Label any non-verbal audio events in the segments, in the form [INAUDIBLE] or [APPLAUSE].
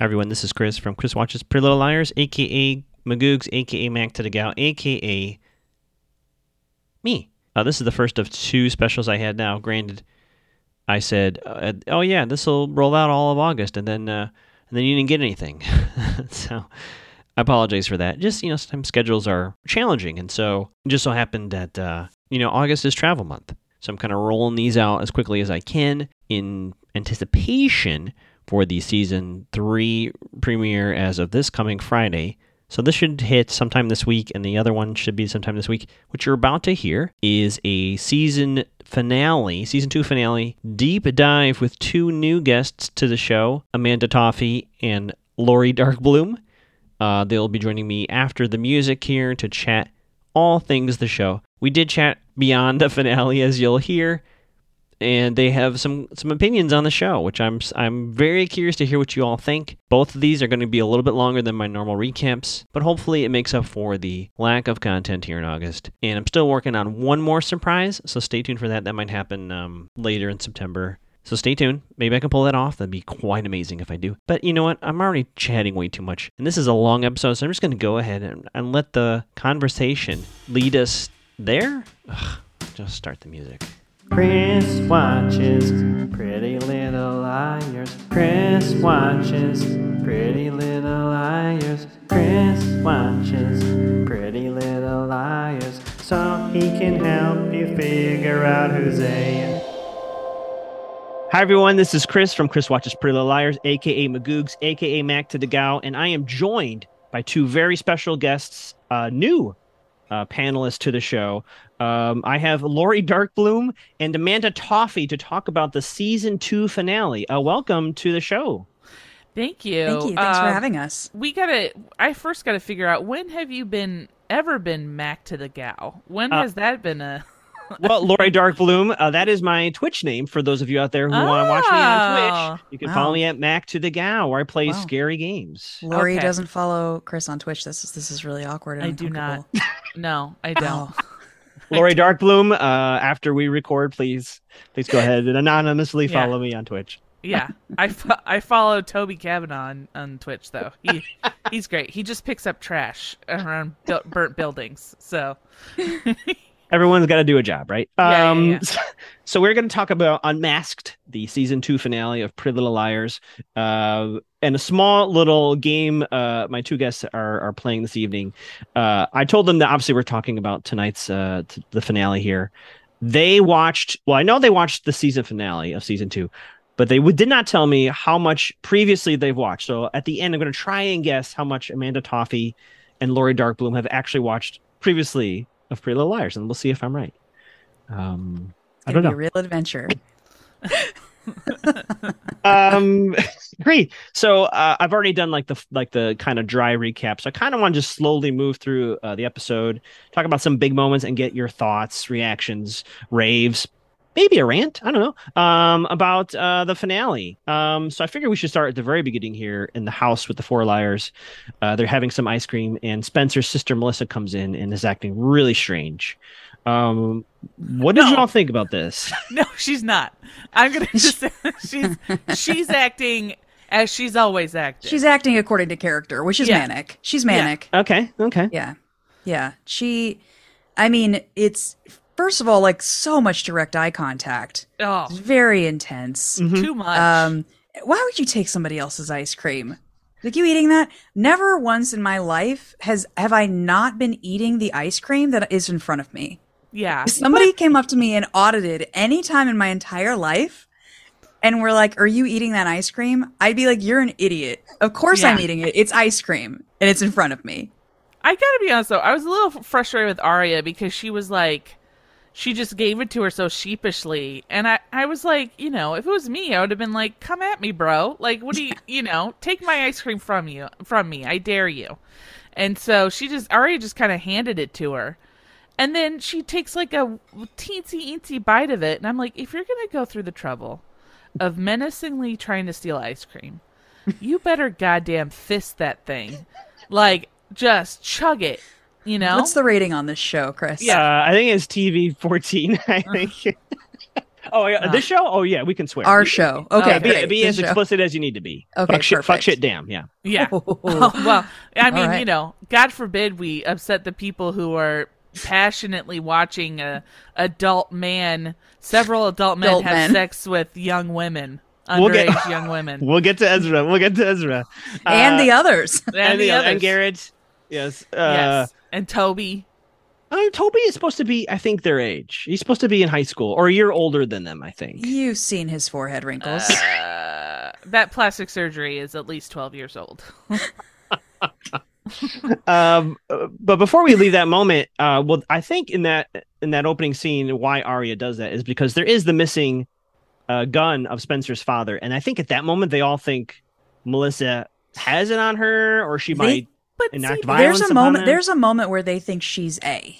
Hi everyone, this is Chris from Chris Watches Pretty Little Liars, aka Magoogs, aka Mac to the Gal, aka me. Uh, this is the first of two specials I had now. Granted, I said, uh, "Oh yeah, this will roll out all of August," and then uh, and then you didn't get anything. [LAUGHS] so I apologize for that. Just you know, sometimes schedules are challenging, and so it just so happened that uh, you know August is travel month, so I'm kind of rolling these out as quickly as I can in anticipation for the season three premiere as of this coming Friday. So this should hit sometime this week, and the other one should be sometime this week. What you're about to hear is a season finale, season two finale, deep dive with two new guests to the show, Amanda Toffee and Lori Darkbloom. Uh, they'll be joining me after the music here to chat all things the show. We did chat beyond the [LAUGHS] finale, as you'll hear, and they have some some opinions on the show, which I'm I'm very curious to hear what you all think. Both of these are going to be a little bit longer than my normal recaps, but hopefully it makes up for the lack of content here in August. And I'm still working on one more surprise, so stay tuned for that. That might happen um, later in September. So stay tuned. Maybe I can pull that off. That'd be quite amazing if I do. But you know what? I'm already chatting way too much. And this is a long episode, so I'm just going to go ahead and, and let the conversation lead us there. Ugh, just start the music. Chris watches Pretty Little Liars. Chris watches Pretty Little Liars. Chris watches Pretty Little Liars. So he can help you figure out who's A. Hi everyone, this is Chris from Chris Watches Pretty Little Liars, aka Magoogs, aka Mac to the Gal, and I am joined by two very special guests, uh, new uh, panelists to the show. Um, I have Lori Darkbloom and Amanda Toffee to talk about the season two finale. Uh, welcome to the show. Thank you. Thank you. Thanks for Uh, having us. We gotta. I first gotta figure out when have you been ever been Mac to the Gal? When Uh, has that been a? [LAUGHS] Well, Lori Darkbloom, uh, that is my Twitch name for those of you out there who want to watch me on Oh. Twitch. You can Wow. follow me at Mac to the Gal, where I play Wow. scary games. Lori Okay. doesn't follow Chris on Twitch. This is this is really awkward. And I do not. [LAUGHS] No, I don't. [LAUGHS] Lori Darkbloom, uh, after we record, please, please go ahead and anonymously Yeah. follow me on Twitch. Yeah, I, fo- I follow Toby Cavanaugh on, on Twitch though. He he's great. He just picks up trash around bu- burnt buildings. So [LAUGHS] Everyone's got to do a job, right? yeah, um, yeah. [LAUGHS] So we're going to talk about Unmasked, the season two finale of Pretty Little Liars, uh, and a small little game. Uh, my two guests are are playing this evening. Uh, I told them that obviously we're talking about tonight's uh, t- the finale here. They watched. Well, I know they watched the season finale of season two, but they would, did not tell me how much previously they've watched. So at the end, I'm going to try and guess how much Amanda Toffee and Lori Darkbloom have actually watched previously of Pretty Little Liars, and we'll see if I'm right. Um, it's I don't be know. a real adventure. [LAUGHS] um [LAUGHS] great so uh, i've already done like the like the kind of dry recap so i kind of want to just slowly move through uh, the episode talk about some big moments and get your thoughts reactions raves maybe a rant i don't know um about uh the finale um so i figure we should start at the very beginning here in the house with the four liars uh they're having some ice cream and spencer's sister melissa comes in and is acting really strange um what did No. you all think about this [LAUGHS] no, she's not. I'm gonna [LAUGHS] just she's she's acting as she's always acted. She's acting according to character, which is Yeah. manic. She's manic. okay okay Yeah. yeah, She. I mean, it's first of all like so much direct eye contact. oh It's very intense. too much. Um, why would you take somebody else's ice cream? Like you eating that? Never once in my life has have I not been eating the ice cream that is in front of me. yeah, If somebody came up to me and audited any time in my entire life and were like, Are you eating that ice cream? I'd be like, You're an idiot. Of course I'm eating it. It's ice cream and it's in front of me. I gotta be honest though, I was a little frustrated with Aria because she was like, she just gave it to her so sheepishly, and I, I was like, you know, if it was me, I would have been like, come at me, bro. Like, what do you, [LAUGHS] you know, take my ice cream from you, from me. I dare you. And so she just Aria just kind of handed it to her, and then she takes like a teensy eensy bite of it, and I'm like, if you're gonna go through the trouble of menacingly trying to steal ice cream, you better goddamn fist that thing, like just chug it. You know, What's the rating on this show, Chris? Yeah, I think it's TV 14. [LAUGHS] I think. [LAUGHS] Oh yeah, this show. Oh yeah, we can swear. Our We- show. Okay, be, be as show. explicit as you need to be. Okay, fuck shit, fuck shit, damn. Yeah. Yeah. [LAUGHS] Oh. Well, I mean, right. you know, God forbid we upset the people who are passionately watching a adult man, several adult men Adult have men. sex with young women, We'll get- underage young women, We'll get to Ezra. We'll get to Ezra. and Uh, the others. and, and the the others. and Garrett. Yes. Uh, yes, and Toby. uh, Toby is supposed to be, I think, their age. He's supposed to be in high school or a year older than them. I think. You've seen his forehead wrinkles. Uh, that plastic surgery is at least twelve years old. [LAUGHS] um, but before we leave that moment, uh, well, I think in that in that opening scene, why Aria does that is because there is the missing uh, gun of Spencer's father, and I think at that moment they all think Melissa has it on her, or she They- might. But Enact see, violence. there's a upon moment. it? There's a moment where they think she's A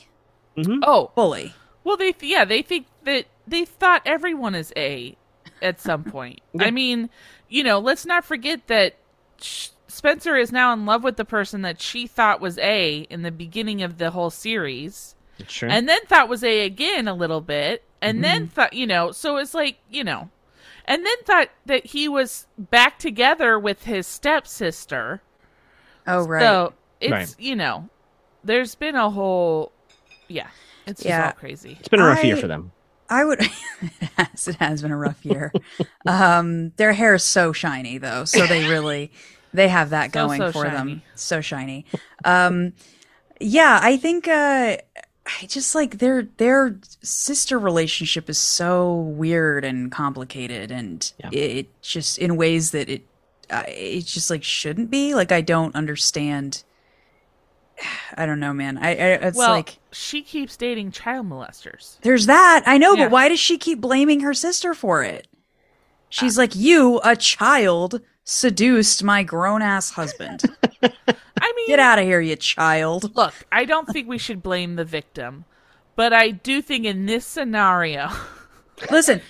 Mhm. oh, fully. Well, they yeah they think that they thought everyone is A at some [LAUGHS] point. Yeah. I mean, you know, let's not forget that Sh- Spencer is now in love with the person that she thought was A in the beginning of the whole series, Sure. and then thought was A again a little bit, and then thought you know, so it's like you know, and then thought that he was back together with his stepsister. Oh right. So it's Right. you know, there's been a whole yeah, it's just Yeah. all crazy. it's been a rough year for them. I would. [LAUGHS] it has. It has been a rough year. [LAUGHS] um, their hair is so shiny though, so they [LAUGHS] really they have that So, going so for them. So shiny. Um, yeah, I think. Uh, I just like their their sister relationship is so weird and complicated, and Yeah. it, it just in ways that it uh, it just like shouldn't be. Like I don't understand. [SIGHS] I don't know, man. I, I it's well, like she keeps dating child molesters. there's that. I know, Yeah. but why does she keep blaming her sister for it? Uh, She's like, you, a child, seduced my grown ass husband. [LAUGHS] I mean, Get out of here, you child. look, I don't think we should blame the victim, but I do think in this scenario, Listen,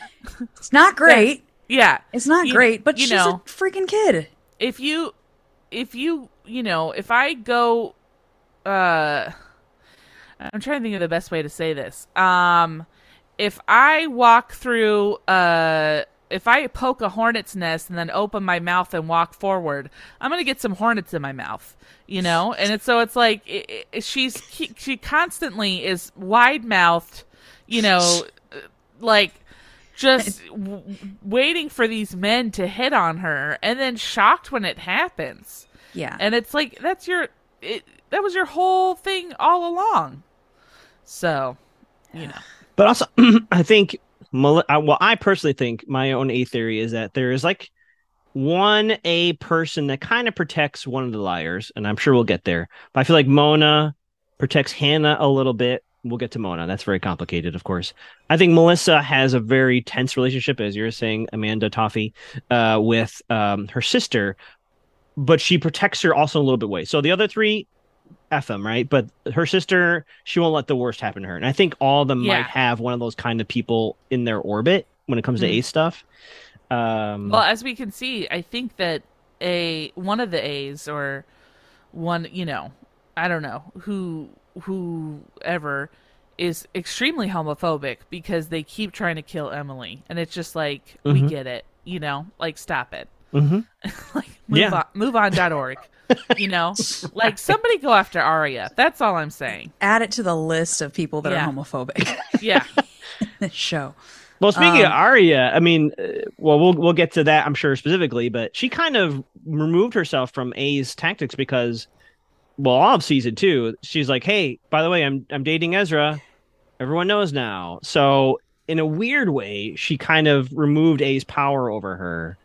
it's not [LAUGHS] great. Yeah, It's not you- great, but you she's know, a freaking kid. if you, if you, you know, if I go, uh, I'm trying to think of the best way to say this. Um, if I walk through, uh, if I poke a hornet's nest and then open my mouth and walk forward, I'm gonna get some hornets in my mouth, you know. And it's so it's like i i she's she constantly is wide mouthed, you know, like just w- waiting for these men to hit on her, and then shocked when it happens. Yeah. And it's like that's your it, that was your whole thing all along. So, you know. But also, [CLEARS THROAT] I think, well, I personally think my own A theory is that there is like one A person that kind of protects one of the liars, and I'm sure we'll get there. But I feel like Mona protects Hanna a little bit. We'll get to Mona. That's very complicated, of course. I think Melissa has a very tense relationship, as you're saying, Amanda Toffee, uh, with um, her sister, but she protects her also in a little bit way. So the other three, F them, right? But her sister, she won't let the worst happen to her. And I think all of them Yeah. might have one of those kind of people in their orbit when it comes to Mhm. A stuff. Um, Well, as we can see, I think that a one of the A's or one, you know, I don't know who whoever is extremely homophobic because they keep trying to kill Emily, and it's just like we Mhm. get it, you know, like stop it, mhm. [LAUGHS] like move Yeah. on, move on.org, you know, [LAUGHS] like somebody go after Aria. That's all I'm saying. Add it to the list of people that Yeah. are homophobic. [LAUGHS] Yeah, this show. Well, speaking of Um, Aria, I mean, uh, well, we'll we'll get to that, I'm sure specifically, but she kind of removed herself from A's tactics because, well, all of season two, she's like, "Hey, by the way, I'm I'm dating Ezra. Everyone knows now." So, in a weird way, she kind of removed A's power over her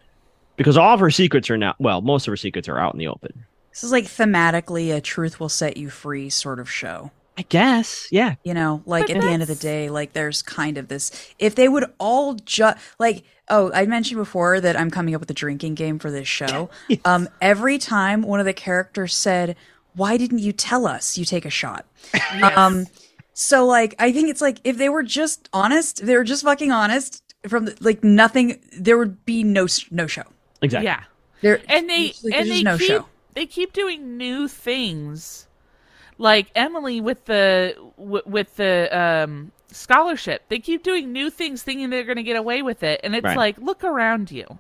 because all of her secrets are now, well, most of her secrets are out in the open. This is like thematically a truth will set you free sort of show. I guess, yeah. You know, like But at the end of the day, like there's kind of this. If they would all just like, oh, I mentioned before that I'm coming up with a drinking game for this show. [LAUGHS] Um, every time one of the characters said, "Why didn't you tell us?" You take a shot. [LAUGHS] Um, so like, I think it's like if they were just honest, if they were just fucking honest from the, like nothing, there would be no no show. Exactly. yeah. There and they like, and they no keep show. they keep doing new things like Emily with the w- with the um, scholarship. They keep doing new things, thinking they're going to get away with it, and it's Right. like, look around you.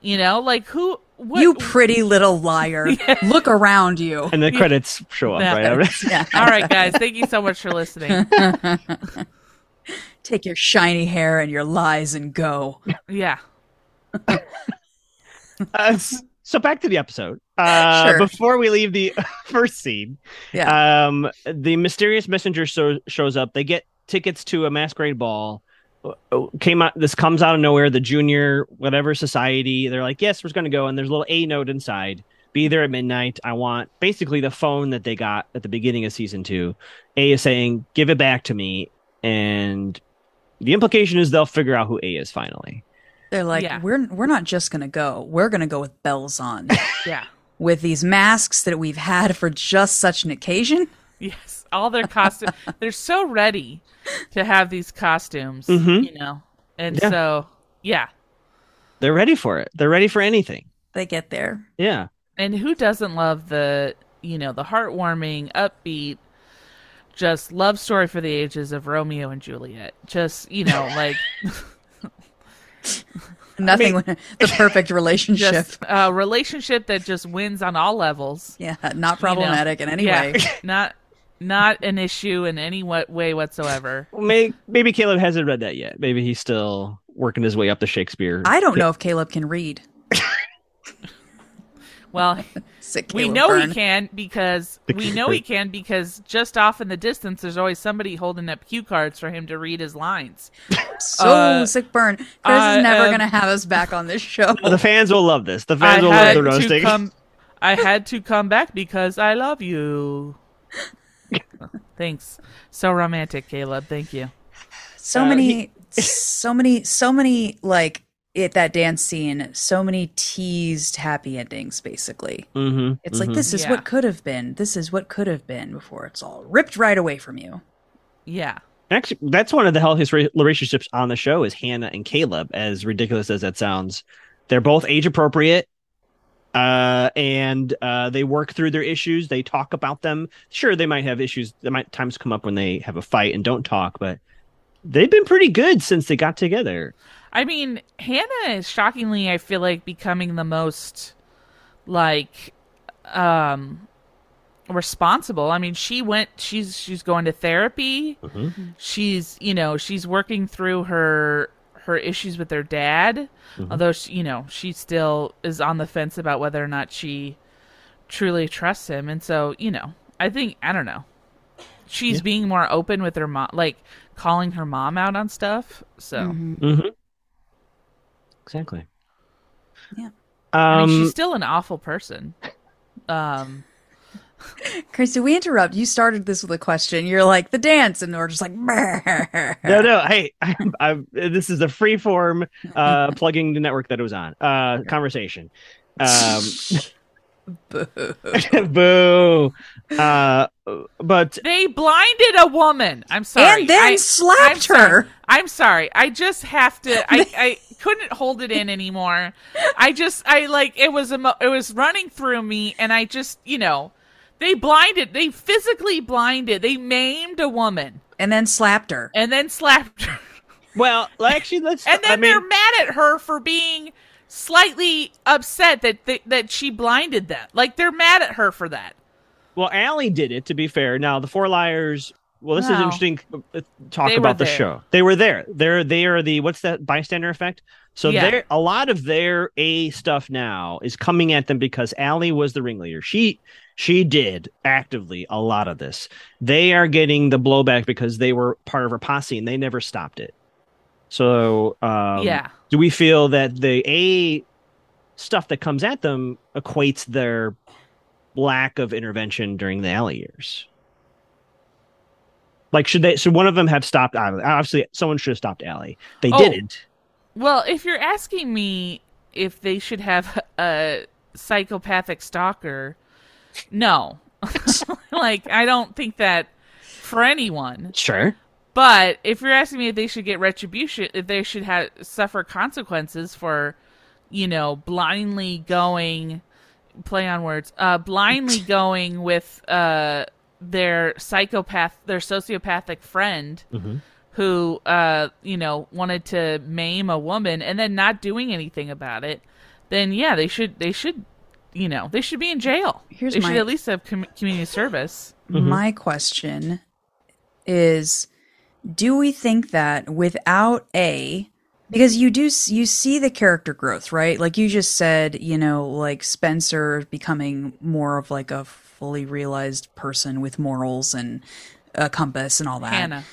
You know, like who? What, you pretty little liar. [LAUGHS] Look around you. And the credits show up Yeah. right [LAUGHS] Yeah. All right, guys. Thank you so much for listening. [LAUGHS] Take your shiny hair and your lies and go. Yeah. Uh, so back to the episode. Uh, Sure. Before we leave the first scene, Yeah. um, the mysterious messenger so- shows up. They get tickets to a masquerade ball. Came out. This comes out of nowhere. The junior whatever society. They're like, yes, we're going to go. And there's a little A note inside. Be there at midnight. I want basically the phone that they got at the beginning of season two. A is saying, give it back to me. And the implication is they'll figure out who A is finally. They're like, Yeah. we're we're not just gonna go. We're gonna go with bells on, [LAUGHS] Yeah. with these masks that we've had for just such an occasion. [LAUGHS] Yes. All their costumes. they're so ready to have these costumes, Mhm. you know? And Yeah. so, yeah. They're ready for it. They're ready for anything. They get there. Yeah. And who doesn't love the, you know, the heartwarming, upbeat, just love story for the ages of Romeo and Juliet? Just, you know, [LAUGHS] like [LAUGHS] Nothing. the perfect relationship. just a relationship that just wins on all levels. yeah, not you know? problematic in any Yeah. way. not not an issue in any way whatsoever. Well, may, maybe Caleb hasn't read that yet. Maybe he's still working his way up to Shakespeare. I don't know if Caleb can read. [LAUGHS] Well, Sick we know burn. he can because we know he can because just off in the distance there's always somebody holding up cue cards for him to read his lines. [LAUGHS] So Uh, sick burn. Chris uh, is never um, gonna have us back on this show. [LAUGHS] the fans will love this. The I fans will love the to roasting. come I had to come back because I love you. Thanks. So romantic, Caleb. Thank you. so Uh, many [LAUGHS] so many so many like it that dance scene so many teased happy endings basically hmm it's like this is Yeah. what could have been this is what could have been before it's all ripped right away from you Yeah. Actually, that's one of the healthiest relationships on the show is Hanna and Caleb. As ridiculous as that sounds, they're both age appropriate, uh, and uh, they work through their issues. They talk about them. Sure, they might have issues. There might times come up when they have a fight and don't talk, but they've been pretty good since they got together. I mean, Hanna is shockingly, I feel like, becoming the most like um responsible. I mean, she went she's she's going to therapy. She's, you know, she's working through her her issues with her dad. Although she, you know, she still is on the fence about whether or not she truly trusts him. And so, you know, I think I don't know. She's being more open with her mom, like calling her mom out on stuff. So, Mm-hmm. Exactly. Yeah. I Um, mean, she's still an awful person. Um, [LAUGHS] chris did we interrupt you started this with a question you're like the dance and we're just like no, no. Hey, I, I, this is a free form uh, [LAUGHS] plugging the network that it was on. Uh, conversation. Um, [LAUGHS] boo. Uh, but they blinded a woman. I'm sorry. and then I, I'm slapped sorry. her I'm sorry. I just have to. I, I couldn't hold it in anymore. I just. I like. It was. Emo- it was running through me, and I just. You know, they blinded. They physically blinded. They maimed a woman and then slapped her and then slapped her. [LAUGHS] well, actually, let's. And then I mean, they're mad at her for being slightly upset that that that she blinded them. Like they're mad at her for that. Well, Ali did it. To be fair, now the four liars. Well, this is interesting. uh, Talk They about the show. They were there. They're they are the what's that bystander effect? So Yeah. they're a lot of their A stuff now is coming at them because Ali was the ringleader. She she did actively a lot of this. They are getting the blowback because they were part of her posse and they never stopped it. So um, Yeah. do we feel that the A stuff that comes at them equates their lack of intervention during the Ali years? Like, should they? Should one of them have stopped? Ali? Obviously, someone should have stopped Ali. They Oh. didn't. Well, if you're asking me if they should have a psychopathic stalker, no. [LAUGHS] like I don't think that for anyone. Sure. But if you're asking me if they should get retribution, if they should have suffer consequences for, you know, blindly going, play on words, uh, blindly [LAUGHS] going with uh their psychopath, their sociopathic friend, who uh, you know wanted to maim a woman and then not doing anything about it, then yeah, they should they should you know they should be in jail. Here's they my- should at least have com- community service. My question is do we think that without A because you do you see the character growth, right? Like you just said, you know, like Spencer becoming more of like a fully realized person with morals and a compass and all that. Hanna,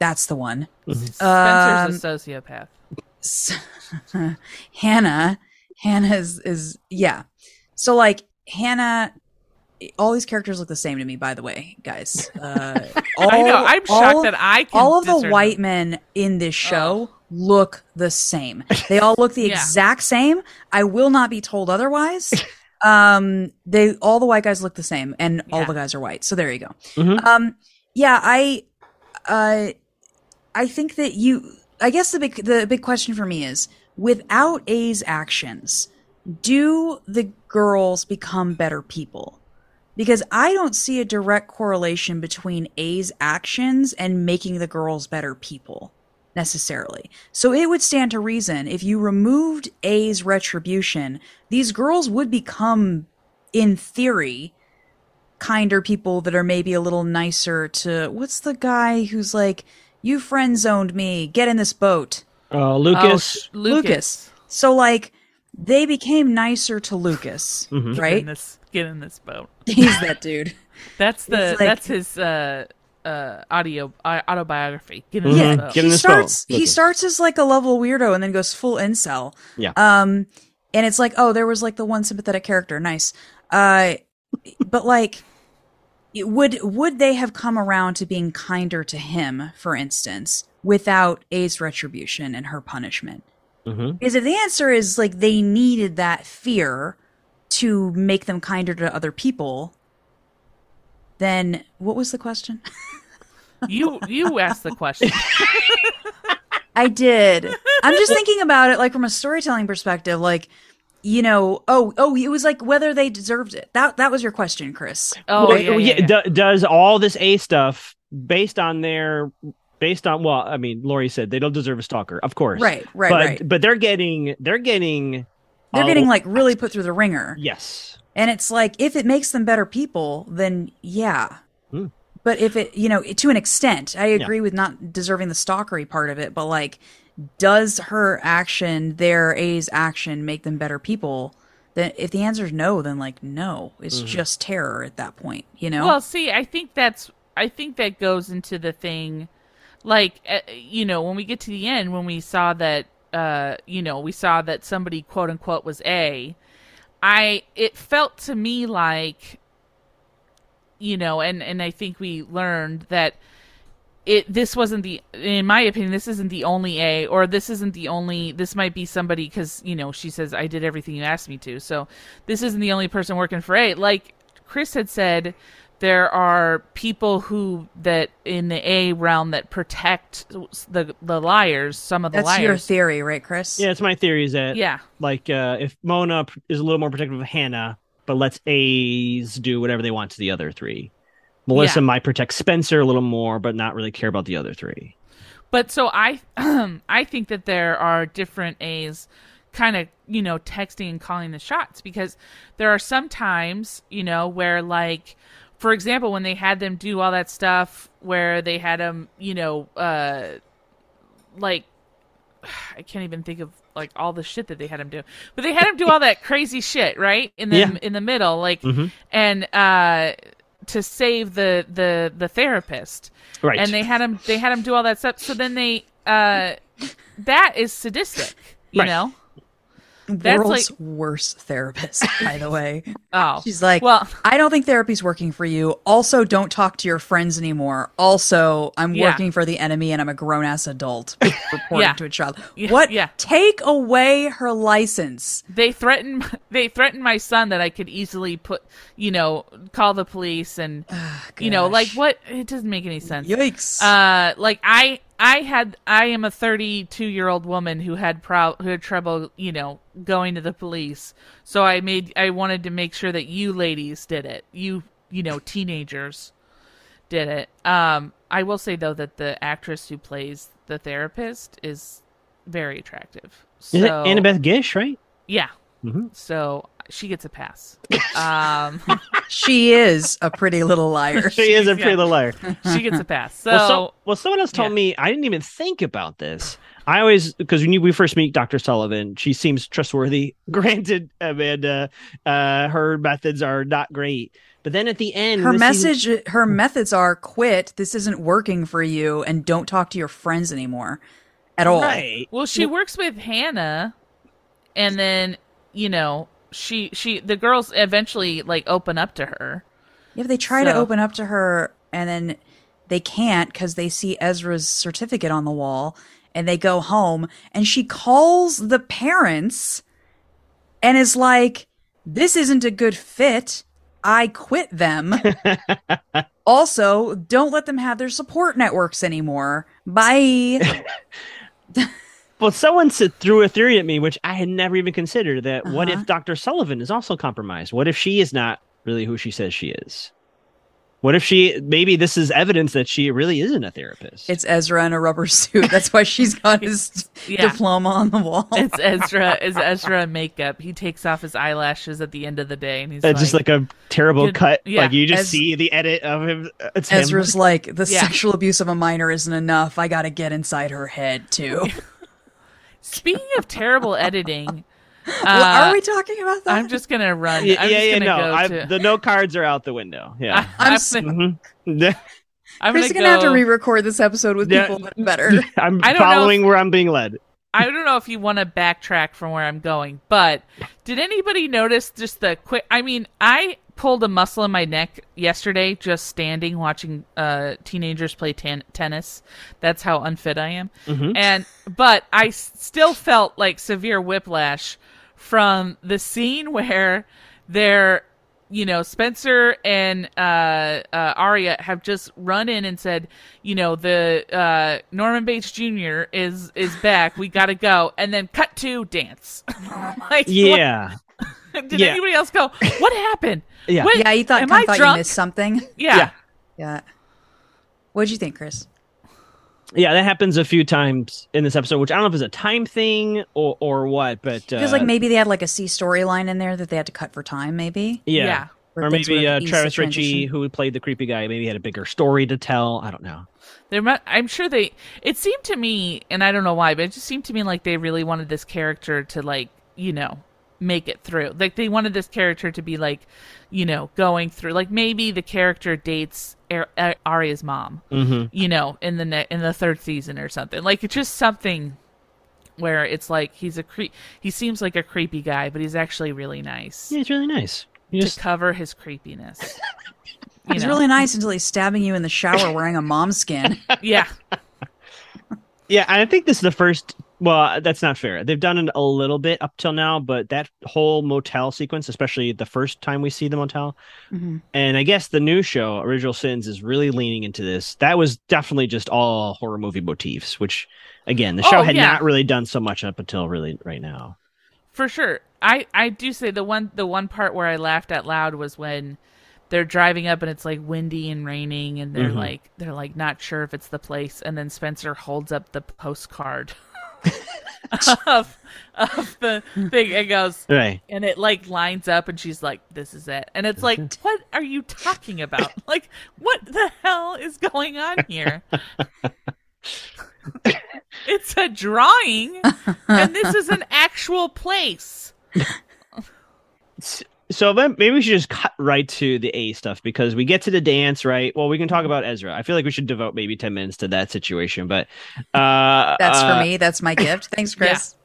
That's the one. Spencer's Um, a sociopath. [LAUGHS] Hanna, Hanna is, is yeah. So like Hanna, all these characters look the same to me. By the way, guys, uh, all, [LAUGHS] I know. I'm shocked all- that I can. all of the discern white men in this show look the same. They all look the [LAUGHS] Yeah. exact same. I will not be told otherwise. [LAUGHS] Um, they all the white guys look the same, and all the guys are white. So there you go. Mhm. Um, yeah, I, uh, I think that you. I guess the big the big question for me is without A's actions, do the girls become better people? Because I don't see a direct correlation between A's actions and making the girls better people necessarily. So it would stand to reason if you removed A's retribution, these girls would become, in theory, kinder people that are maybe a little nicer to what's the guy who's like, you friend zoned me, get in this boat. Uh, Oh, Lucas. Lucas. So like they became nicer to Lucas, Get in right? this, get in this boat. [LAUGHS] He's that dude. That's the like- that's his uh uh audio uh, autobiography. Get in Yeah, this boat. Get in he this starts. boat, He Lucas. starts as like a level weirdo and then goes full incel. Yeah. Um, and it's like, oh, there was like the one sympathetic character, nice. Uh, but like, it- would would they have come around to being kinder to him, for instance, without A's retribution and her punishment? Mhm. Because if the answer is like they needed that fear to make them kinder to other people, then what was the question? [LAUGHS] You you asked the question. [LAUGHS] I did. I'm just thinking about it like from a storytelling perspective, like you know, oh, oh, it was like whether they deserved it. That that was your question, Chris. Oh Well, yeah, yeah, yeah. do- does all this A stuff based on their based on well, I mean, Lori said they don't deserve a stalker, of course, Right, right, but right. but they're getting they're getting They're a- getting like really put through the ringer. yes, And it's like if it makes them better people, then yeah. Hmm. But if it, you know, to an extent, I agree with not deserving the stalkery part of it, but like does her action, their A's action make them better people? Then if the answer is no, then like no, it's just terror at that point, you know? Well, see, I think that's I think that goes into the thing like uh, you know, when we get to the end when we saw that uh you know, we saw that somebody quote unquote was A, I it felt to me like you know, and and I think we learned that it this wasn't the in my opinion this isn't the only a or this isn't the only this might be somebody because you know she says i did everything you asked me to. So this isn't the only person working for a. Like chris had said there are people who that in the a realm that protect the the liars some of the That's your theory, right, Chris? yeah. It's my theory is that yeah like uh, if Mona is a little more protective of Hanna, but lets A's do whatever they want to the other three. Melissa Yeah. might protect Spencer a little more, but not really care about the other three. But so I [CLEARS THROAT] I think that there are different A's kind of, you know, texting and calling the shots because there are some times, you know, where like for example, when they had them do all that stuff where they had them, you know, uh like I can't even think of like all the shit that they had him do. But they had him do all that crazy shit, right? In the Yeah. in the middle like Mhm. and uh to save the the the therapist Right. and they had him they had him do all that stuff so then they uh that is sadistic you Right. know That's World's like- worst therapist, by the way. [LAUGHS] oh She's like, well I don't think therapy's working for you. Also, don't talk to your friends anymore. Also, I'm Yeah. working for the enemy and I'm a grown ass adult [LAUGHS] reporting Yeah. to a child. Yeah, What? yeah. Take away her license. they threatened they threatened my son that i could easily put you know call the police and you know like what it doesn't make any sense Yikes. uh like i i had i am a 32 year old woman who had pro who had trouble you know going to the police so i made i wanted to make sure that you ladies did it you you know teenagers did it. Um, I will say though that the actress who plays the therapist is very attractive. So Is it Annabeth Gish, right? yeah, Mhm. so she gets a pass. [LAUGHS] Um, She is a pretty little liar. [LAUGHS] She is a pretty yeah. little liar. she gets a pass. So, well, so, well, someone else told yeah. me I didn't even think about this. I always because when you, we first meet Dr. Sullivan, she seems trustworthy. [LAUGHS] Granted, Amanda, uh, her methods are not great, but then at the end, Her this season- message, her methods are quit. This isn't working for you, and don't talk to your friends anymore, at all. right? well, she works with Hanna, and then you know she she the girls eventually like open up to her. Yeah, they try to open up to her, and then they can't because they see Ezra's certificate on the wall, and they go home, and she calls the parents, and is like, "This isn't a good fit. I quit them." [LAUGHS] also, don't let them have their support networks anymore. Bye. [LAUGHS] Well, someone threw a theory at me, which I had never even considered. That what Uh-huh. if Dr. Sullivan is also compromised? What if she is not really who she says she is? What if she maybe this is evidence that she really isn't a therapist? it's Ezra in a rubber suit. That's why she's got his [LAUGHS] Yeah. diploma on the wall. It's [LAUGHS] Ezra. Is Ezra in makeup? He takes off his eyelashes at the end of the day, and he's It's just like a terrible Good- cut. yeah. Like you just Ez- see the edit of him. It's him. Ezra's like, the [LAUGHS] Yeah. sexual abuse of a minor isn't enough. I got to get inside her head too. Speaking of terrible editing, [LAUGHS] Well, uh, are we talking about that? I'm just gonna run. Yeah, I'm yeah, just yeah. No, go I, to. the note cards are out the window. Yeah. I'm, I'm s- s- Mhm. [LAUGHS] I'm Chris gonna gonna have to re-record this episode with Yeah. people that are better. [LAUGHS] I'm I don't know following where I'm being led. I don't know if you want to backtrack from where I'm going, but did anybody notice just the quick? I mean, I pulled a muscle in my neck yesterday just standing watching uh, teenagers play tan- tennis. That's how unfit I am. And but I still felt like severe whiplash from the scene where they're you know, Spencer and uh, uh, Aria have just run in and said, you know, the uh, Norman Bates Jr. is is back. We gotta go, and then cut to dance. [LAUGHS] like, Yeah. what- [LAUGHS] did Yeah. anybody else go? What happened? [LAUGHS] Yeah. What- yeah, you thought, Am I thought drunk? you missed something. [LAUGHS] Yeah. Yeah. Yeah. What did you think, Chris? Yeah, that happens a few times in this episode, which I don't know if it's a time thing or or what, but uh, Feels like maybe they had like a C storyline in there that they had to cut for time. Maybe. yeah. Yeah. Or maybe uh, Travis Ritchie, who played the creepy guy, maybe had a bigger story to tell. I don't know. There, mu- I'm sure they. It seemed to me, and I don't know why, but it just seemed to me like they really wanted this character to like, you know, make it through. Like they wanted this character to be like, you know, going through. Like maybe the character dates Ar- Ar- Aria's mom, Mm-hmm. you know, in the ne- in the third season or something. Like it's just something where it's like he's a cre- he seems like a creepy guy, but he's actually really nice Yeah, it's really nice. You to just cover his creepiness. [LAUGHS] You He's know? really nice until he's stabbing you in the shower wearing a mom skin. [LAUGHS] yeah. [LAUGHS] Yeah, and I think this is the first. Well, that's not fair. They've done it a little bit up till now, but that whole motel sequence, especially the first time we see the motel, Mhm. and I guess the new show, Original Sins, is really leaning into this. That was definitely just all horror movie motifs, which, again, the show Oh, had yeah. not really done so much up until really right now. For sure. I I do say the one the one part where I laughed out loud was when they're driving up and it's like windy and raining and they're Mhm. like they're like not sure if it's the place and then Spencer holds up the postcard [LAUGHS] [LAUGHS] of of the thing. And goes Right. and it like lines up and she's like this is it. And it's like what are you talking about? [LAUGHS] Like what the hell is going on here? [LAUGHS] It's a drawing and this is an actual place So maybe we should just cut right to the A stuff because we get to the dance, right? Well, we can talk about Ezra. I feel like we should devote maybe 10 minutes to that situation, but uh That's uh, for me. That's my gift. Thanks, [LAUGHS] Chris.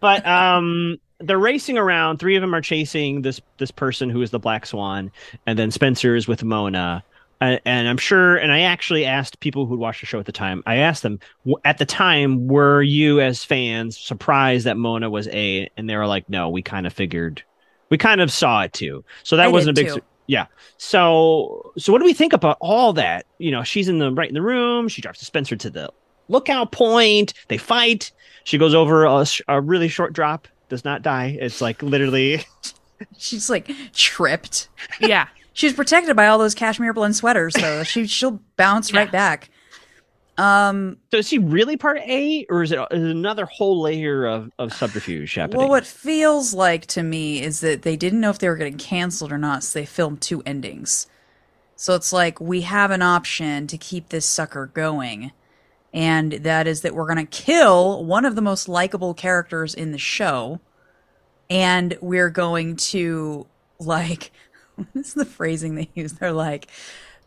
But um they're racing around. Three of them are chasing this this person who is the Black Swan, and then Spencer is with Mona. And, and I'm sure, and I actually asked people who'd watched the show at the time. I asked them at the time, were you as fans surprised that Mona was A? And they were like, no, we kind of figured, we kind of saw it too. So that I wasn't a big, su- yeah. So, so what do we think about all that? You know, she's in the right in the room. She drives Spencer to the lookout point. They fight. She goes over a, sh- a really short drop. Does not die. It's like literally [LAUGHS] She's like tripped. yeah She's protected by all those cashmere blend sweaters, so [LAUGHS] she she'll bounce right back. Um, So is he really part A, or is it, is it another whole layer of, of subterfuge happening? well, what feels like to me is that they didn't know if they were getting canceled or not, so they filmed two endings. So it's like we have an option to keep this sucker going, and that is that we're going to kill one of the most likable characters in the show, and we're going to like [LAUGHS] what is the phrasing they use? They're like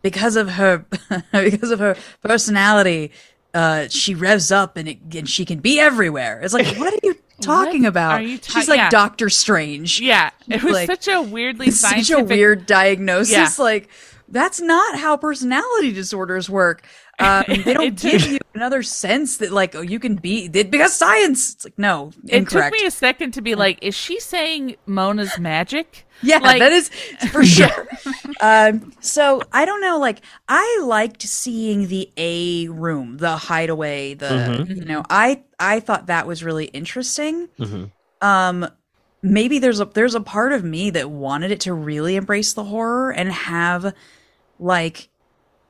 because of her [LAUGHS] because of her personality, uh, she revs up and, it, and she can be everywhere. It's like what are you [LAUGHS] talking What about? you ta- She's like yeah. Doctor Strange. Yeah, it was Like, such a weirdly It's such a weird diagnosis. Yeah. Like that's not how personality disorders work. Um, [LAUGHS] they don't give you another sense that like oh you can be it, because science. It's like no, incorrect. It took me a second to be like, is she saying Mona's magic? [LAUGHS] Yeah, Like- that is for [LAUGHS] sure. um, so I don't know. Like I liked seeing the A room, the hideaway. The Mhm. you know, I I thought that was really interesting. Mhm. Um, maybe there's a there's a part of me that wanted it to really embrace the horror and have like.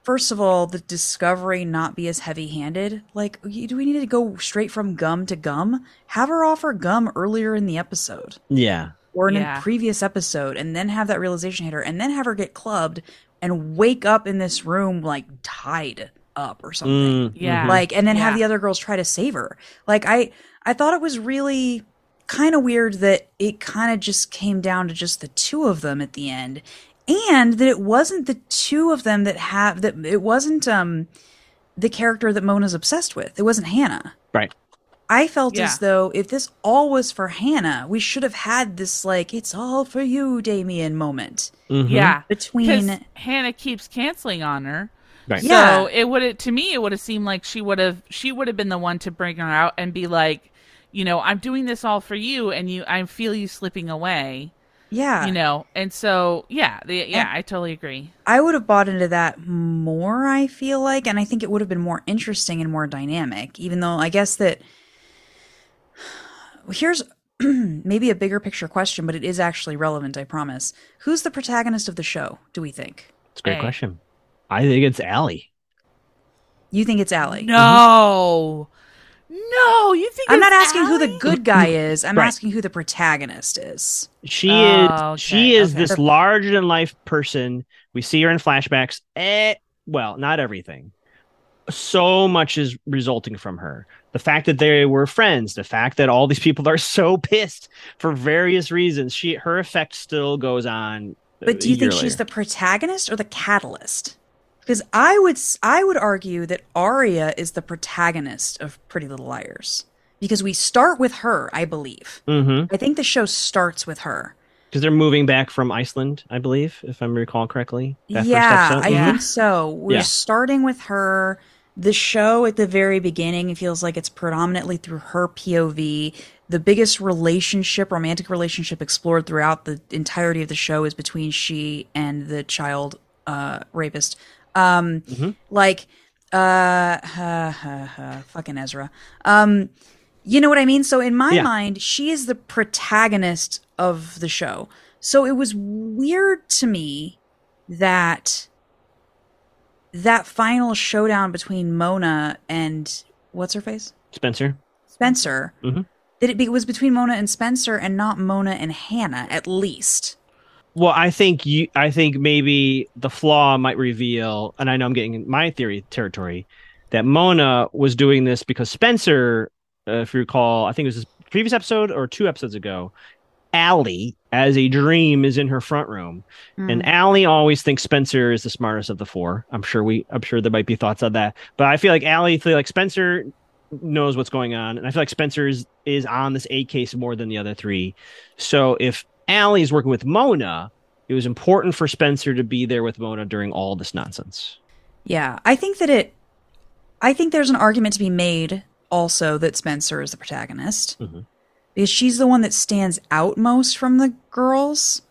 First of all, the discovery not be as heavy-handed. Like, do we need to go straight from gum to gum? Have her offer gum earlier in the episode yeah. or in Yeah. a previous episode and then have that realization hit her and then have her get clubbed and wake up in this room like tied up or something Mm, Yeah. like and then have the other girls try to save her like i i thought it was really kind of weird that it kind of just came down to just the two of them at the end and that it wasn't the two of them that have that it wasn't um the character that mona's obsessed with it wasn't hanna Right. I felt Yeah. as though if this all was for Hanna, we should have had this like "it's all for you, Damien" moment Mhm. Yeah, between. Hanna keeps canceling on her. Right. Yeah. So it would to me it would have seemed like she would have she would have been the one to bring her out and be like, you know, I'm doing this all for you, and you I feel you slipping away, yeah, you know, and so yeah, the, yeah, I totally agree. I would have bought into that more. I feel like, and I think it would have been more interesting and more dynamic. Even though I guess that [SIGHS] here's [CLEARS THROAT] maybe a bigger picture question, but it is actually relevant. I promise. Who's the protagonist of the show? Do we think? It's a great Hey. question. I think it's Ali. You think it's Ali? No, no, you think I'm it's not asking who the good guy is. I'm Right. asking who the protagonist is. She Oh, is okay, she is okay. this larger than life person. We see her in flashbacks. Eh, well, not everything. So much is resulting from her. The fact that they were friends, the fact that all these people are [LAUGHS] so pissed for various reasons. She her effect still goes on. But do you think she's the protagonist or the catalyst? Because I would I would argue that Aria is the protagonist of Pretty Little Liars because we start with her. I believe. Mm-hmm. I think the show starts with her. Because they're moving back from Iceland, I believe, if I recall correctly. yeah. I Yeah. think so. We're Yeah. starting with her. The show at the very beginning feels like it's predominantly through her POV. The biggest relationship, romantic relationship explored throughout the entirety of the show is between she and the child uh, rapist. Um, Mhm. Like, uh, ha, ha, ha, fucking Ezra. Um, you know what I mean? So in my Yeah. mind, she is the protagonist of the show. So it was weird to me that that final showdown between Mona and what's her face? Spencer. Spencer. Mhm. That it, be, it was between Mona and Spencer and not Mona and Hanna, at least. Well, I think you. I think maybe the flaw might reveal, and I know I'm getting in my theory territory, that Mona was doing this because Spencer, uh, if you recall, I think it was this previous episode or two episodes ago, Ali, as a dream, is in her front room, and Ali always thinks Spencer is the smartest of the four. I'm sure we. I'm sure there might be thoughts on that, but I feel like Ali feel like Spencer knows what's going on, and I feel like Spencer is, is on this A case more than the other three. So if Ali is working with Mona, it was important for Spencer to be there with Mona during all this nonsense. Yeah, I think that it. I think there's an argument to be made also that Spencer is the protagonist Mhm. because she's the one that stands out most from the girls,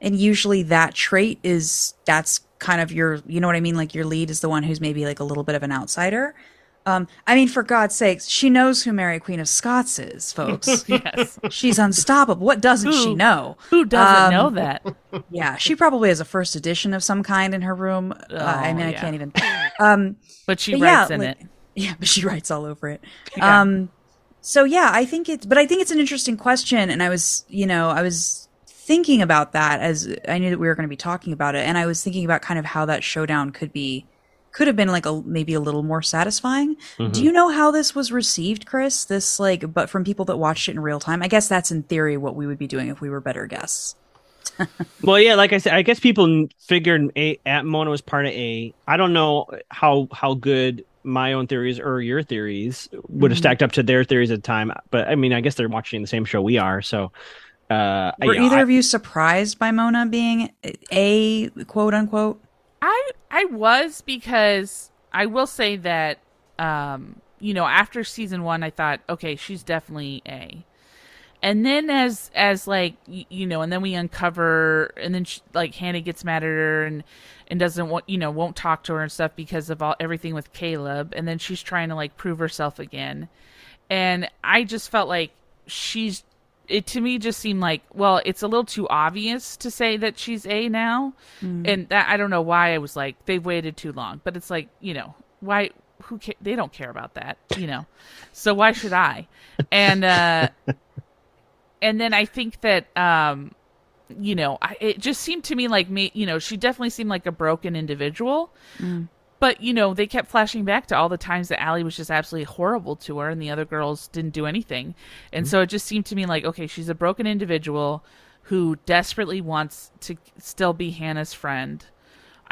and usually that trait is that's kind of your you know what I mean like your lead is the one who's maybe like a little bit of an outsider. Um, I mean, for God's sakes, she knows who Mary Queen of Scots is, folks. [LAUGHS] Yes. She's unstoppable. What doesn't she know? Who doesn't Um, know that? [LAUGHS] Yeah, she probably has a first edition of some kind in her room. uh, I Oh, mean, I can't even. Um, [LAUGHS] But she but writes yeah, in like- it. Yeah, but she writes all over it. Yeah. Um, so yeah, I think it's, but I think it's an interesting question, and I was, you know, I was thinking about that as I knew that we were going to be talking about it, and I was thinking about kind of how that showdown could be, could have been like a maybe a little more satisfying. Do you know how this was received, Chris? This like, but from people that watched it in real time. I guess that's in theory what we would be doing if we were better guests. [LAUGHS] Well, yeah, like I said, I guess people figured a at Mona was part of A. I don't know how how good my own theories or your theories would have Mhm. stacked up to their theories at the time, but I mean, I guess they're watching the same show we are, so. Uh, Were either I- of you surprised by Mona being a quote unquote? I I was because I will say that um you know after season 1 I thought okay she's definitely A. And then as as like you know and then we uncover and then she, like Hanna gets mad at her and and doesn't want you know won't talk to her and stuff because of all everything with Caleb and then she's trying to like prove herself again. And I just felt like she's it to me just seemed like well it's a little too obvious to say that she's a now. And that i don't know why i was like they've waited too long. But it's like you know why who ca- they don't care about that you know. So why should i? And uh [LAUGHS] and then i think that um you know I, it just seemed to me like me you know she definitely seemed like a broken individual but you know they kept flashing back to all the times that Ali was just absolutely horrible to her and the other girls didn't do anything. And mm-hmm. so it just seemed to me like okay she's a broken individual who desperately wants to still be hanna's friend.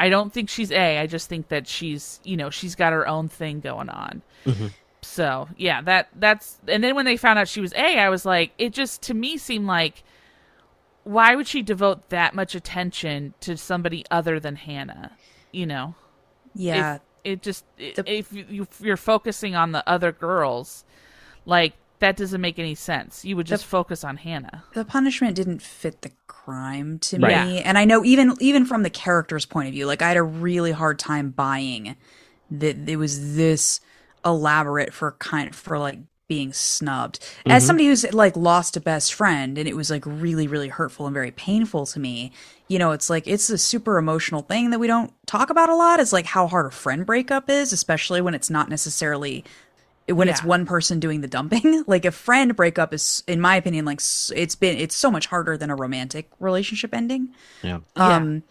I don't think she's a i just think that she's you know she's got her own thing going on. Mm-hmm. So yeah that that's and then when they found out she was a i was like it just to me seemed like why would she devote that much attention to somebody other than hanna you know Yeah, if it just The- if you, you're focusing on the other girls like that doesn't make any sense. You would just focus on hanna. The punishment didn't fit the crime to Right. me. And i know even even from the character's point of view like i had a really hard time buying that it was this elaborate for kind for like being snubbed. As somebody who's like lost a best friend and it was like really really hurtful and very painful to me you know it's like it's a super emotional thing that we don't talk about a lot is like how hard a friend breakup is especially when it's not necessarily when it's one person doing the dumping. [LAUGHS] Like a friend breakup is in my opinion like it's been it's so much harder than a romantic relationship ending. Yeah. um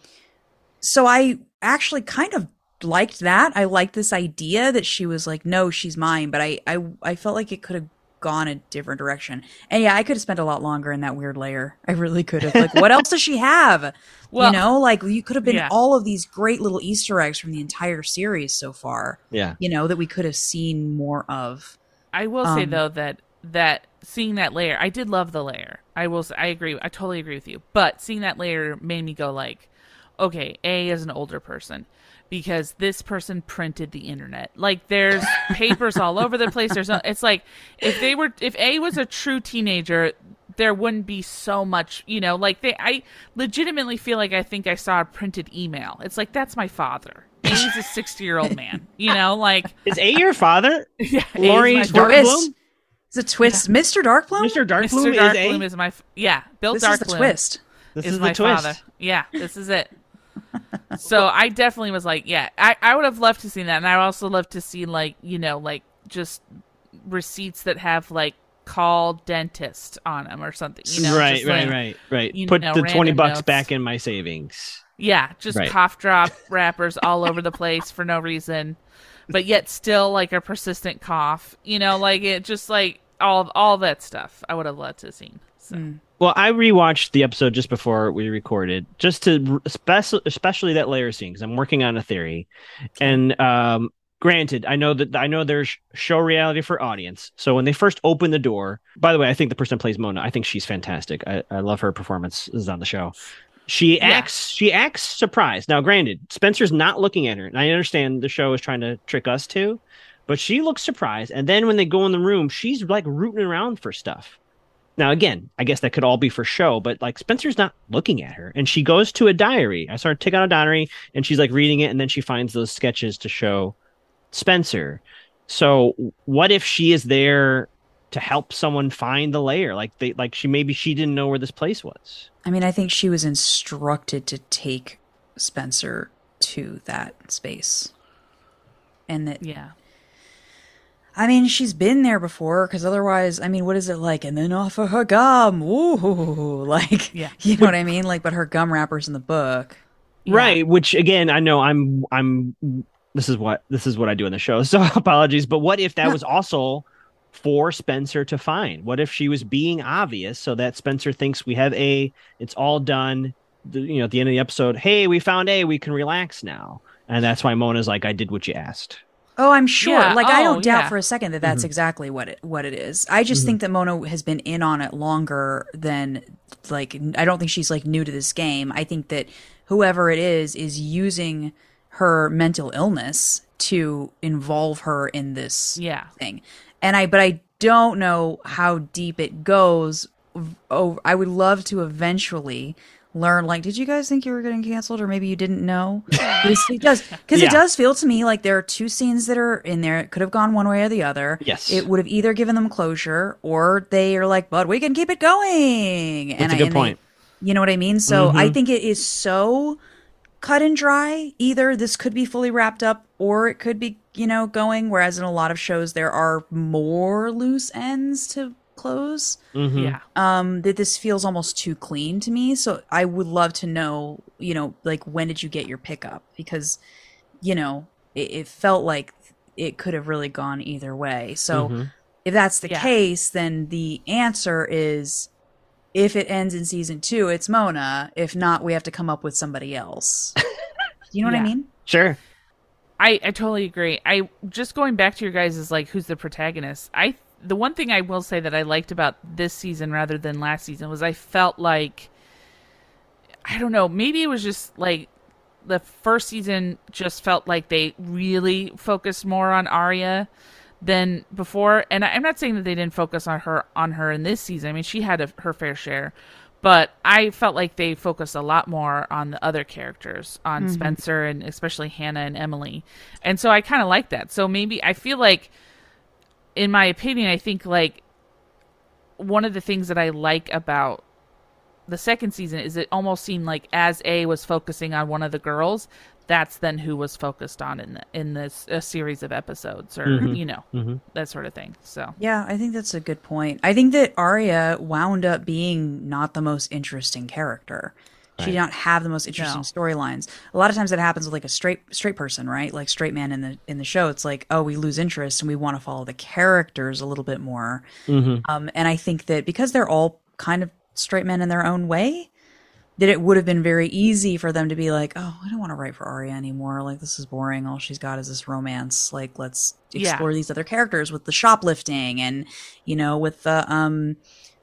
so i actually kind of liked that i liked this idea that she was like no she's mine but i i, I felt like it could have gone a different direction and yeah i could have spent a lot longer in that weird layer i really could have like what else does she have Well, you know like you could have been yeah. all of these great little easter eggs from the entire series so far Yeah. you know that we could have seen more of I will say Um, though that that seeing that layer, I did love the layer. I will. Say, I agree. I totally agree with you. But seeing that layer made me go like, okay, A is an older person because this person printed the internet. Like there's [LAUGHS] papers all over the place. There's no, it's like if they were if A was a true teenager, there wouldn't be so much, you know, like they I legitimately feel like I think I saw a printed email. It's like that's my father. He's a 60-year-old man, you know, like [LAUGHS] Is A your father? [LAUGHS] yeah, A is Lori my Darkbloom? it's a twist mr darkbloom Mr. Darkbloom Mr. is Darkbloom A? is my yeah. Bill this Darkbloom is the twist This is, is, my twist. father. Yeah, this is it. So I definitely was like, yeah, I, I would have loved to see that, and I also love to see like you know like just receipts that have like call dentist on them or something. You know, right, just, right, like- right, right. you Put know, the 20 bucks notes. back in my savings. Yeah, just Right. cough drop [LAUGHS] wrappers all over the place for no reason, but yet still like a persistent cough. You know, like it just like all all that stuff. I would have loved to have seen. So. Hmm. Well, I rewatched the episode just before we recorded, just to especially especially that layer scene because I'm working on a theory. And um, granted, I know that I know there's show reality for audience. So when they first open the door, by the way, I think the person that plays Mona, I think she's fantastic. I, I love her performances on the show. She Yeah. acts she acts surprised. Now, granted, Spencer's not looking at her, and I understand the show is trying to trick us too, but she looks surprised. And then when they go in the room, she's like rooting around for stuff. Now, again, I guess that could all be for show, but like Spencer's not looking at her, and she goes to a diary. I saw her take out a diary, and she's like reading it, and then she finds those sketches to show Spencer. So what if she is there to help someone find the layer? Like they like she maybe she didn't know where this place was. I mean, I think she was instructed to take Spencer to that space. And that, Yeah. I mean, she's been there before, because otherwise, I mean, what is it like? And then off of her gum. Ooh, [LAUGHS] like, Yeah. you know what I mean? Like, but her gum wrapper's in the book. Yeah. Right, which again, I know I'm I'm this is what this is what I do in the show. [LAUGHS] So apologies, but what if that No. was also for Spencer to find? What if she was being obvious so that Spencer thinks we have A, it's all done. The, you know, at the end of the episode, hey, we found A, we can relax now. And that's why Mona's like, I did what you asked. Oh, I'm sure. Yeah, Like I oh, don't doubt yeah. for a second that that's mm-hmm. exactly what it what it is. I just think mm-hmm. that Mona has been in on it longer than like I don't think she's like new to this game. I think that whoever it is is using her mental illness to involve her in this Yeah. thing. And I but I don't know how deep it goes. Oh, I would love to eventually learn like did you guys think you were getting canceled or maybe you didn't know [LAUGHS] Because it does because Yeah. it does feel to me like there are two scenes that are in there it could have gone one way or the other Yes. it would have either given them closure or they are like but we can keep it going That's a good and point. they, you know what i mean so Mm-hmm. i think it is so cut and dry. Either this could be fully wrapped up or it could be, you know, going. Whereas in a lot of shows, there are more loose ends to close. Mhm. Yeah. Um, that this feels almost too clean to me. So I would love to know, you know, like when did you get your pickup? Because, you know, it, it felt like it could have really gone either way. So Mhm. if that's the Yeah. case, then the answer is if it ends in season two, it's Mona. If not, we have to come up with somebody else. [LAUGHS] you know what I mean? Sure. I, I totally agree. I just going back to your guys is like who's the protagonist. I the one thing I will say that I liked about this season rather than last season was I felt like I don't know, maybe it was just like the first season just felt like they really focused more on Aria than before. And I'm not saying that they didn't focus on her on her in this season. I mean, she had a, her fair share, but I felt like they focused a lot more on the other characters, on mm-hmm. Spencer and especially Hanna and Emily. And so I kind of like that. So maybe I feel like, in my opinion, I think like one of the things that I like about the second season is it almost seemed like as A was focusing on one of the girls, that's then who was focused on in the, in this a series of episodes or Mhm. you know Mhm. that sort of thing. So Yeah, I think that's a good point. I think that Aria wound up being not the most interesting character. She did not have the most interesting No. storylines. A lot of times that happens with like a straight straight person, right? Like straight man in the in the show. It's like, oh, we lose interest and we want to follow the characters a little bit more. Mhm. Um, and I think that because they're all kind of straight men in their own way, that it would have been very easy for them to be like, oh, I don't want to write for Aria anymore. Like this is boring. All she's got is this romance. Like let's Yeah. explore these other characters with the shoplifting and you know with the um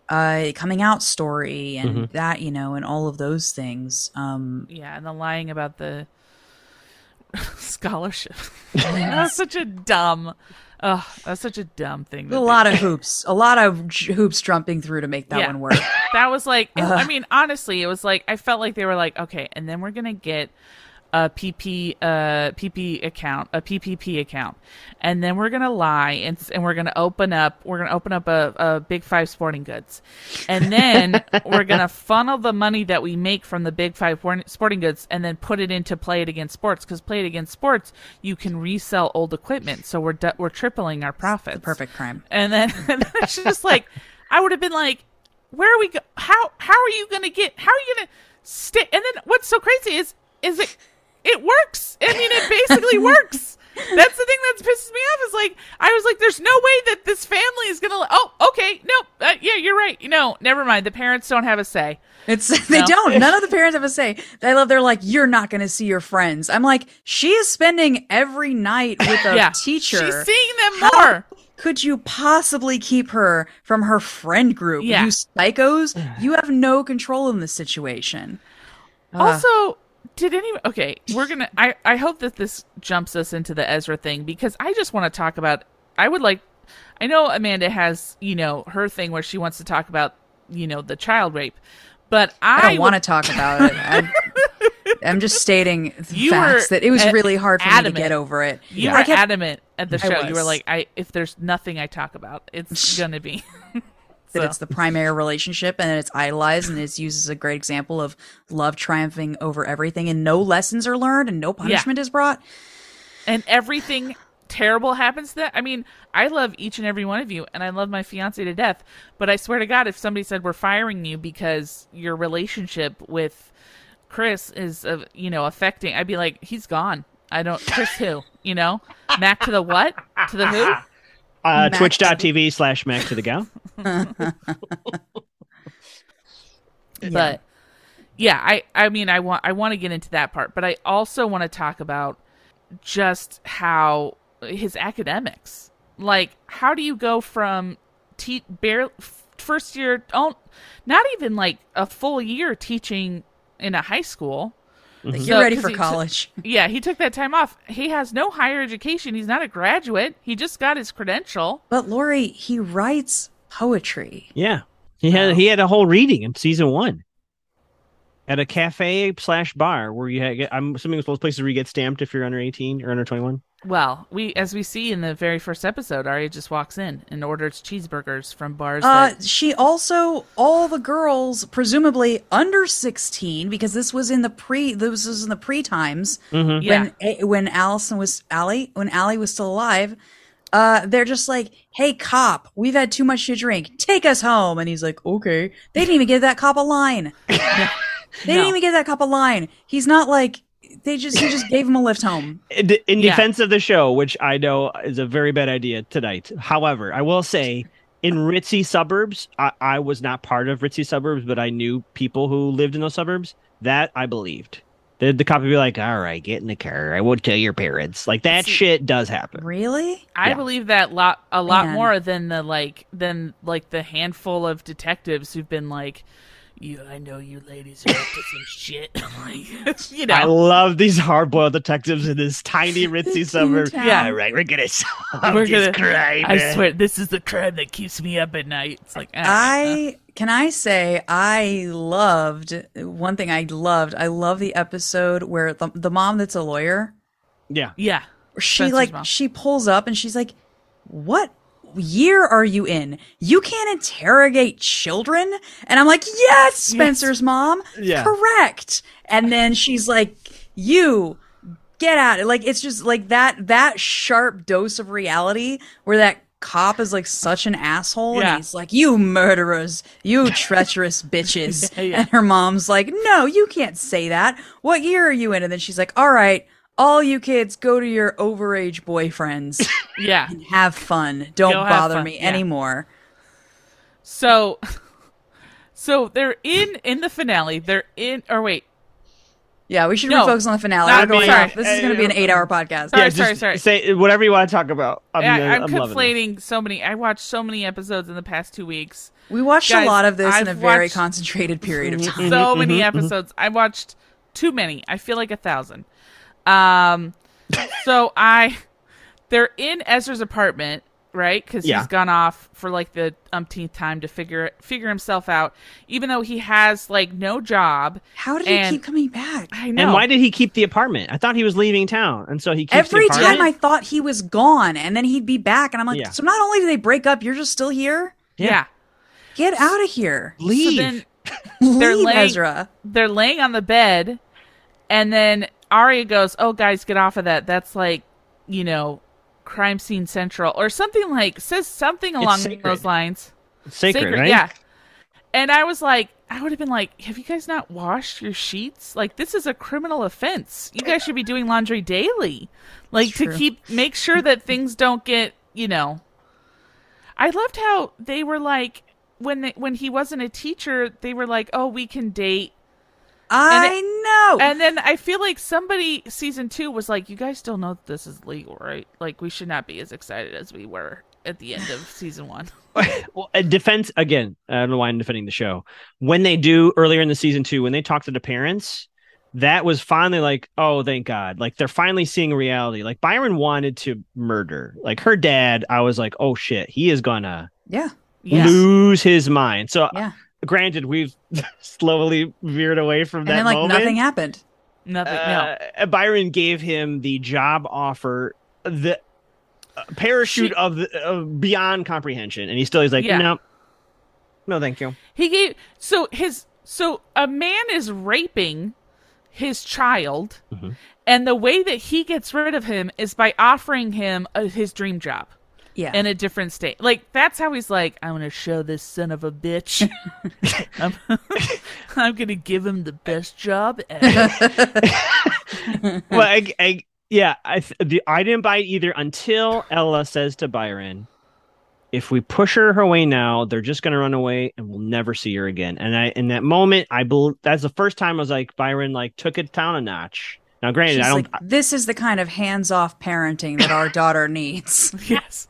uh coming out story and that you know and all of those things. Um, yeah, and the lying about the [LAUGHS] scholarship. [LAUGHS] that's such a dumb. Ugh, that's such a dumb thing. a that they- lot of [LAUGHS] hoops, a lot of j- hoops jumping through to make that Yeah. one work. that was like i mean honestly it was like i felt like they were like okay and then we're gonna get a pp uh pp account a ppp account and then we're gonna lie and, and we're gonna open up we're gonna open up a, a big five sporting goods and then [LAUGHS] we're gonna funnel the money that we make from the big five sporting goods and then put it into Play It Again Sports because Play It Again Sports you can resell old equipment so we're du- we're tripling our profits Perfect crime. [LAUGHS] and then it's just like I would have been like, where are we go? How how are you gonna get? How are you gonna stay? And then what's so crazy is is it it works. I mean, it basically [LAUGHS] works. That's the thing that pisses me off. Is like I was like, there's no way that this family is gonna. Oh, okay, no, uh, yeah, you're right. No, never mind. The parents don't have a say. It's [LAUGHS] they No. don't. None of the [LAUGHS] parents have a say. I love. They're like, you're not going to see your friends. I'm like, she is spending every night with a yeah, teacher. She's seeing them How more. Could you possibly keep her from her friend group? Yeah. You psychos, [SIGHS] you have no control in this situation. Also, did anyone? Okay, we're gonna. I I hope that this jumps us into the Ezra thing because I just want to talk about. I would like. I know Amanda has you know her thing where she wants to talk about you know the child rape, but I, I don't want to talk about it. I'm, I'm just stating You facts that it was a- really hard for me to get over it. You I were kept adamant at the show. You were like, I if there's nothing I talk about, it's [LAUGHS] gonna be that So- it's the primary relationship and it's idolized and it's used as a great example of love triumphing over everything and no lessons are learned and no punishment is brought. and everything terrible happens to that. I mean, I love each and every one of you, and I love my fiance to death. But I swear to God, if somebody said we're firing you because your relationship with Chris is, uh, you know, affecting, I'd be like, he's gone. I don't. Chris who? You know, Mac to the what? To the who? [LAUGHS] Uh, Twitch.tv slash Mac to the Gal. [LAUGHS] But yeah, I I mean I want I want to get into that part, but I also want to talk about just how his academics. Like how do you go from te- bare first year oh not even like a full year teaching in a high school. Mm-hmm. Like, So, you're ready for he took- college. [LAUGHS] Yeah, he took that time off. He has no higher education. He's not a graduate. He just got his credential. But Lori, he writes poetry. Yeah. He had he had a whole reading in season one. At a cafe slash bar where you had, I'm assuming it's those places where you get stamped if you're under 18 or under 21. Well, we as we see in the very first episode, Aria just walks in and orders cheeseburgers from bars Uh, that she also all the girls, presumably under sixteen, because this was in the pre. This was in the pre times Yeah. when A- when Allison was Ali when Ali was still alive. Uh, they're just like, "Hey, cop, we've had too much to drink. Take us home." And he's like, "Okay." They didn't even give that cop a line. [LAUGHS] They No. didn't even give that cop a line. He's not like they just he just gave him a lift home. In, in Yeah. defense of the show, which I know is a very bad idea tonight. However, I will say in ritzy suburbs, I, I was not part of ritzy suburbs, but I knew people who lived in those suburbs. That I believed. The, the cop would be like, all right, get in the car. I won't tell your parents. Like that See- shit does happen. Really? I believe that lot a lot Man. more than the like than like the handful of detectives who've been like, "You, I know you ladies are up to some [LAUGHS] shit." [LAUGHS] like, you know, I love these hard-boiled detectives in this tiny [LAUGHS] ritzy suburb. town. Yeah. All right, we're gonna solve We're this gonna- crime. I swear this is the crime that keeps me up at night. It's like ah, I can I say I loved one thing I loved. I love the episode where the the mom that's a lawyer, Yeah, yeah, she Spencer's like mom. she pulls up and she's like, "What year are you in? You can't interrogate children?" And I'm like, "Yes, Spencer's mom. Yeah. Correct." And then she's like, "You get out." Like it's just like that that sharp dose of reality where that cop is like such an asshole Yeah. and he's like you murderers you [LAUGHS] treacherous bitches Yeah, [LAUGHS] yeah. and her mom's like no you can't say that what year are you in and then she's like all right all you kids go to your overage boyfriends [LAUGHS] yeah. and have fun don't Go have bother fun, me yeah. anymore So, [LAUGHS] so they're in in the finale. They're in, or wait, yeah we should No. refocus on the finale Not we're going me. off this is going to be an eight hour podcast Sorry, yeah. sorry, just sorry. Say whatever you want to talk about. I'm, I, I'm, I'm loving it. conflating so many. I watched so many episodes in the past two weeks. we watched Guys, a lot of this in a I've very watched- concentrated period of mm-hmm, time so mm-hmm, many mm-hmm. episodes. I watched too many. I feel like a thousand. Um, so I, they're in Ezra's apartment, right? Because Yeah. he's gone off for like the umpteenth time to figure figure himself out. Even though he has like no job. how did And- he keep coming back I know. And why did he keep the apartment? I thought he was leaving town, and so he keeps every the apartment. time i thought he was gone and then he'd be back and i'm like Yeah. so not only do they break up you're just still here yeah. get out of here leave. So then They're leave laying- ezra they're laying on the bed, and then Arya goes, "Oh, guys, get off of that. That's like, you know, crime scene central or something like says something along those lines." sacred, right? yeah. And I was like, I would have been like, "Have you guys not washed your sheets? Like, this is a criminal offense. You guys should be doing laundry daily, like to keep make sure that things don't get, you know." I loved how they were like when they, when he wasn't a teacher, they were like, "Oh, we can date." I know And then I feel like somebody season two was like, "You guys still know that this is legal, right? Like we should not be as excited as we were at the end of [LAUGHS] season one." [LAUGHS] well, a defense again. I don't know why I'm defending the show. When they do earlier in the season two, when they talk to the parents, that was finally like, oh, thank God. Like they're finally seeing reality. Like Byron wanted to murder. Like her dad, I was like, oh shit, he is gonna yeah Yeah. lose his mind. So, yeah granted, we've [LAUGHS] slowly veered away from and that then like moment. nothing happened Nothing. Uh, Byron gave him the job offer. The parachute She- of, the, of beyond comprehension, and he still he's like, Yeah. no, no, thank you. He gave so his so a man is raping his child, Mm-hmm. and the way that he gets rid of him is by offering him a, his dream job Yeah. in a different state. Like that's how he's like, I'm gonna show this son of a bitch. [LAUGHS] I'm, [LAUGHS] I'm gonna give him the best job. Ever. [LAUGHS] well, I, I, yeah, I, the, I didn't buy it either until Ella says to Byron, "If we push her her way now, they're just going to run away, and we'll never see her again." And I, in that moment, I bel that's the first time I was like, Byron like took it down a notch. Now, granted, She's I don't. like, this is the kind of hands-off parenting that our daughter needs. yes.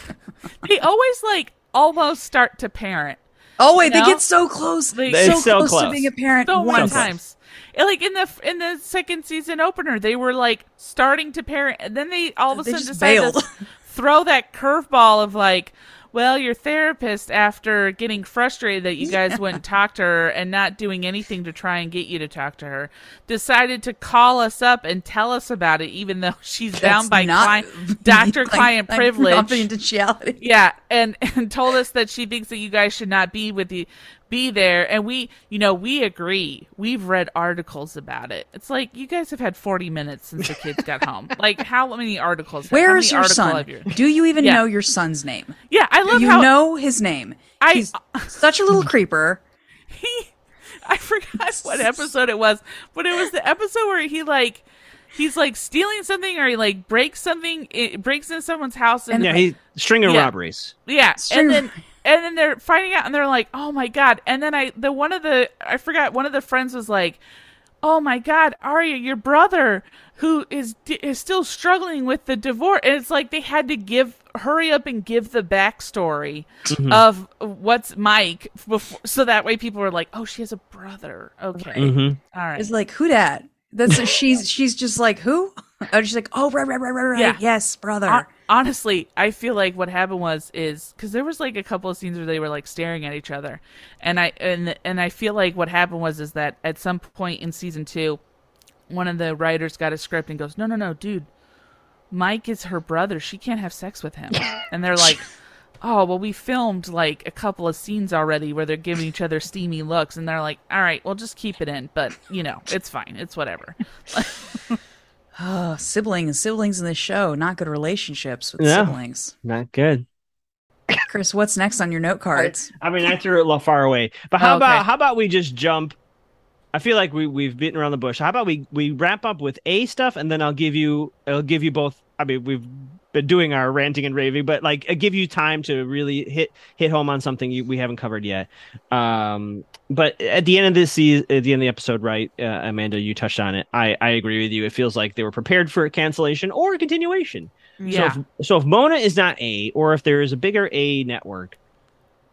[LAUGHS] they always like almost start to parent. Oh wait, they No? get so close. They- so, so close, to being a parent so many once. times. And, like in the in the second season opener, they were like starting to parent, and then they all of a They sudden just decided bailed. to [LAUGHS] throw that curveball of like, well, your therapist, after getting frustrated that you guys wouldn't talk to her and not doing anything to try and get you to talk to her, decided to call us up and tell us about it, even though [LAUGHS] she's bound by client, [LAUGHS] doctor-client like, privilege. confidentiality. Yeah, and [LAUGHS] and told us that she thinks that you guys should not be with the be there, and we, you know, we agree. We've read articles about it. It's like you guys have had forty minutes since the kids got home. [LAUGHS] Like, how many articles? how Where many is your son? have you- Do you even Yeah. know your son's name? Yeah, I love you how know his name. I- He's such a little creeper. [LAUGHS] he. I forgot what episode it was, but it was the episode where he like. He's like stealing something, or he like breaks something, it breaks into someone's house, and yeah, he string of Yeah. robberies. Yeah, String- and then and then they're finding out, and they're like, "Oh my god!" And then I, the one of the, I forgot, one of the friends was like, "Oh my god, Aria, your brother, who is is still struggling with the divorce," and it's like they had to give, hurry up and give the backstory of what's Mike, before, so that way people were like, "Oh, she has a brother." Okay, Mm-hmm. all right, It's like who dat? That's [LAUGHS] she's she's just like who? [LAUGHS] And she's like, oh right right right right right. Yeah. Yes, brother. Hon- honestly, I feel like what happened was is because there was like a couple of scenes where they were like staring at each other, and I and and I feel like what happened was is that at some point in season two, one of the writers got a script and goes, no no no, dude, Mike is her brother. She can't have sex with him, [LAUGHS] and they're like. Oh well, we filmed like a couple of scenes already where they're giving each other steamy looks, and they're like, "All right, we'll just keep it in." But you know, it's fine, it's whatever. [LAUGHS] oh, [SIGHS] siblings, siblings in this show, not good relationships with Yeah. siblings. Not good. Chris, what's next on your note cards? I mean, I threw it a little far away. But how Oh, okay. about how about we just jump? I feel like we we've beaten around the bush. How about we we wrap up with A stuff, and then I'll give you I'll give you both. I mean, we've been doing our ranting and raving, but like I give you time to really hit hit home on something you, we haven't covered yet. Um, but at the end of this season, at the end of the episode, right, uh, Amanda, you touched on it. I I agree with you. It feels like they were prepared for a cancellation or a continuation. Yeah. So if, so if Mona is not A, or if there is a bigger A network,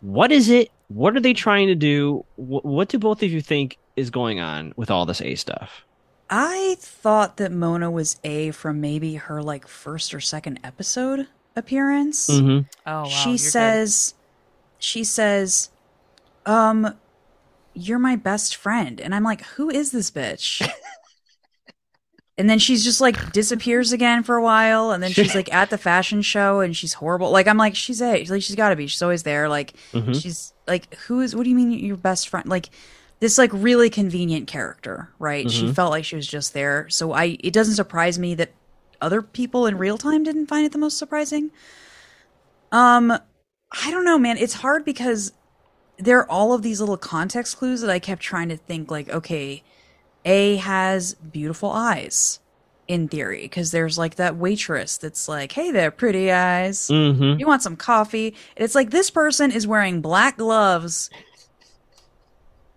what is it? What are they trying to do? Wh- what do both of you think is going on with all this A stuff? I thought that Mona was A from maybe her like first or second episode appearance. Mm-hmm. oh, wow, she you're good. says she says um you're my best friend and i'm like who is this bitch [LAUGHS] and then she's just like disappears again for a while and then she's like at the fashion show and she's horrible like i'm like she's a like she's gotta be she's always there like Mhm. she's like who is what do you mean your best friend like this like really convenient character right she Mhm. felt like she was just there so i it doesn't surprise me that other people in real time didn't find it the most surprising um I don't know, man. It's hard because there are all of these little context clues that I kept trying to think like, okay, A has beautiful eyes in theory because there's like that waitress that's like, "Hey there, pretty eyes. Mm-hmm. You want some coffee?" And it's like this person is wearing black gloves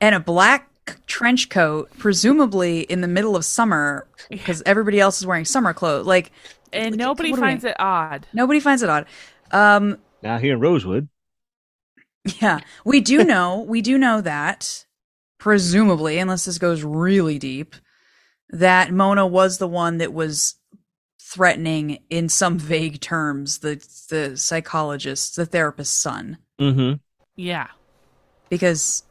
and a black trench coat, presumably in the middle of summer because everybody else is wearing summer clothes. Like and like, nobody what we- finds it odd. nobody finds it odd. Um Now here in Rosewood. Yeah, we do [LAUGHS] know, we do know that, presumably, unless this goes really deep, that Mona was the one that was threatening, in some vague terms, the the psychologist, the therapist's son, Mm-hmm. Yeah, because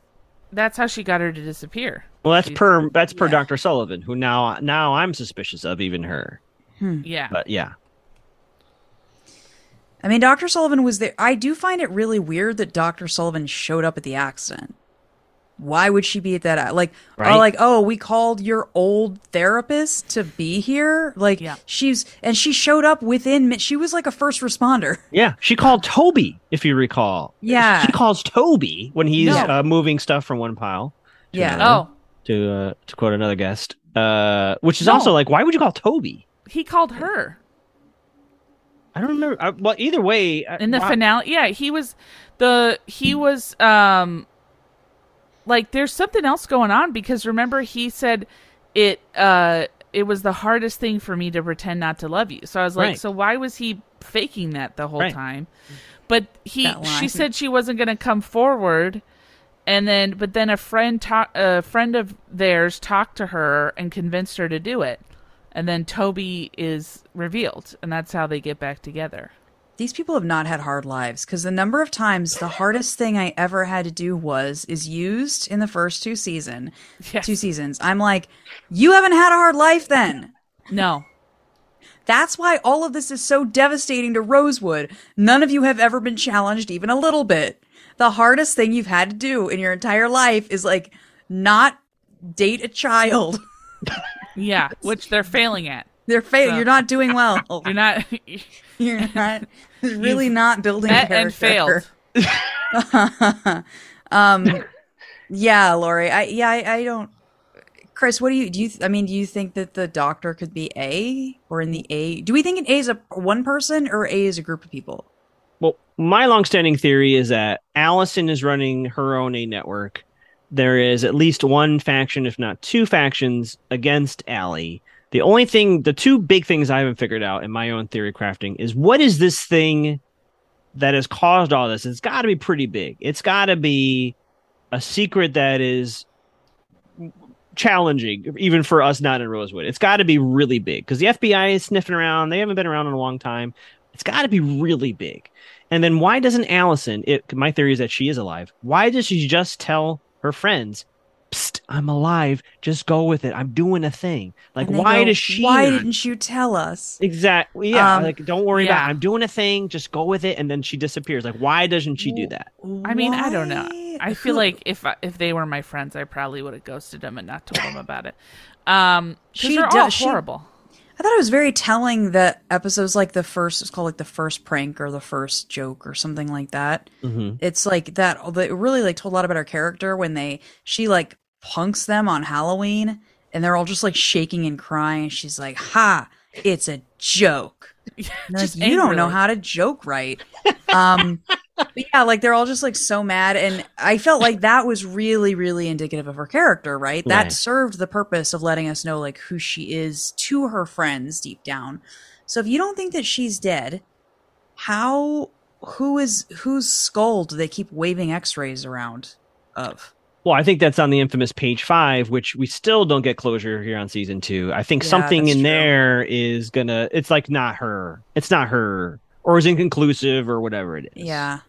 that's how she got her to disappear. Well, that's She's- per that's per yeah. Doctor Sullivan, who now now I'm suspicious of even her. Hmm. Yeah, But yeah, I mean, Dr. Sullivan was there. I do find it really weird that Dr. Sullivan showed up at the accident. Why would she be at that? Like, Right. oh, like, oh, we called your old therapist to be here. Like, Yeah. she's and she showed up within. She was like a first responder. [LAUGHS] Yeah, she called Toby, if you recall. Yeah. she calls Toby when he's No. uh, moving stuff from one pile. to Yeah. another, Oh, to uh, to quote another guest, uh, which is No. also like, why would you call Toby? he called her I don't remember. I, well, either way, I- in the why- finale. Yeah, he was the he was um like there's something else going on because remember he said it uh it was the hardest thing for me to pretend not to love you. So I was like, Right. so why was he faking that the whole Right. time? But he she said she wasn't going to come forward and then but then a friend ta- a friend of theirs talked to her and convinced her to do it. And then Toby is revealed and that's how they get back together. These people have not had hard lives because the number of times the hardest thing I ever had to do was is used in the first two season, Yes. two seasons. I'm like, you haven't had a hard life then. No. That's why all of this is so devastating to Rosewood. None of you have ever been challenged even a little bit. The hardest thing you've had to do in your entire life is like not date a child. [LAUGHS] Yeah, which they're failing at. They're failing. So- you're not doing well. [LAUGHS] You're not You're [LAUGHS] not really not building a met character. and failed. [LAUGHS] [LAUGHS] Um, yeah, Lori. I yeah, I, I don't. Chris, what do you do? You I mean, do you think that the doctor could be A or in the A? Do we think an A is a one person or A is a group of people? Well, my longstanding theory is that Allison is running her own A network. There is at least one faction, if not two factions, against Ali. The only thing, the two big things I haven't figured out in my own theory crafting is what is this thing that has caused all this? It's got to be pretty big. It's got to be a secret that is challenging, even for us not in Rosewood. It's got to be really big because the FBI is sniffing around. They haven't been around in a long time. It's got to be really big. And then why doesn't Allison? It my theory is that she is alive. Why does she just tell her friends, "Psst, I'm alive. Just go with it. I'm doing a thing." Like, why go, does she? Why not- didn't you tell us? Exactly. Yeah. Um, like, don't worry about. It. I'm doing a thing. Just go with it. And then she disappears. Like, why doesn't she do that? I mean, I don't know. I feel Who- [LAUGHS] like if I, if they were my friends, I probably would have ghosted them and not told them about it. Um, because She they're all does- she- horrible. I thought it was very telling that episodes like the first, it's called like the first prank or the first joke or something like that. Mm-hmm. It's like that. It really like told a lot about her character when they she like punks them on Halloween and they're all just like shaking and crying. She's like, "Ha! It's a joke." [LAUGHS] And they're Just like, you don't know how to joke right. Um, yeah, like they're all just like so mad, and I felt like that was really, really indicative of her character. Right, that Right. served the purpose of letting us know like who she is to her friends deep down. So if you don't think that she's dead, how who is whose skull do they keep waving X-rays around of? Well, I think that's on the infamous page five, which we still don't get closure here on season two. I think Yeah, something in true. there is gonna. It's like not her. It's not her, or is inconclusive, or whatever it is. Yeah,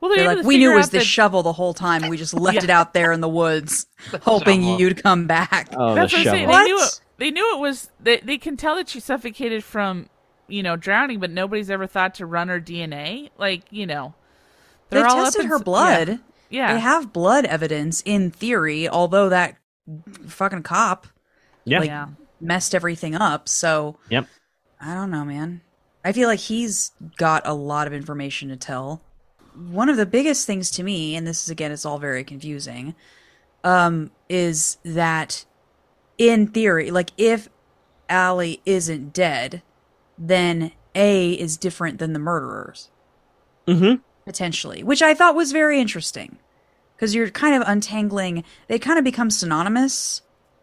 Well, they're able like we knew it was out the that- shovel the whole time. We just left Yeah. it out there in the woods, [LAUGHS] hoping shovel. you'd come back. Oh, That's the what I'm saying. shovel. They knew it. They knew it was. They they can tell that she suffocated from, you know, drowning, but nobody's ever thought to run her DNA. Like, you know, They they're all up tested in her s- blood. Yeah, They have blood evidence in theory, although that fucking cop Yeah. like yeah. messed everything up. So Yep. I don't know, man. I feel like he's got a lot of information to tell. One of the biggest things to me, and this is again, it's all very confusing, um, is that in theory, like if Ali isn't dead, then A is different than the murderers Mm-hmm. potentially, which I thought was very interesting because you're kind of untangling. They kind of become synonymous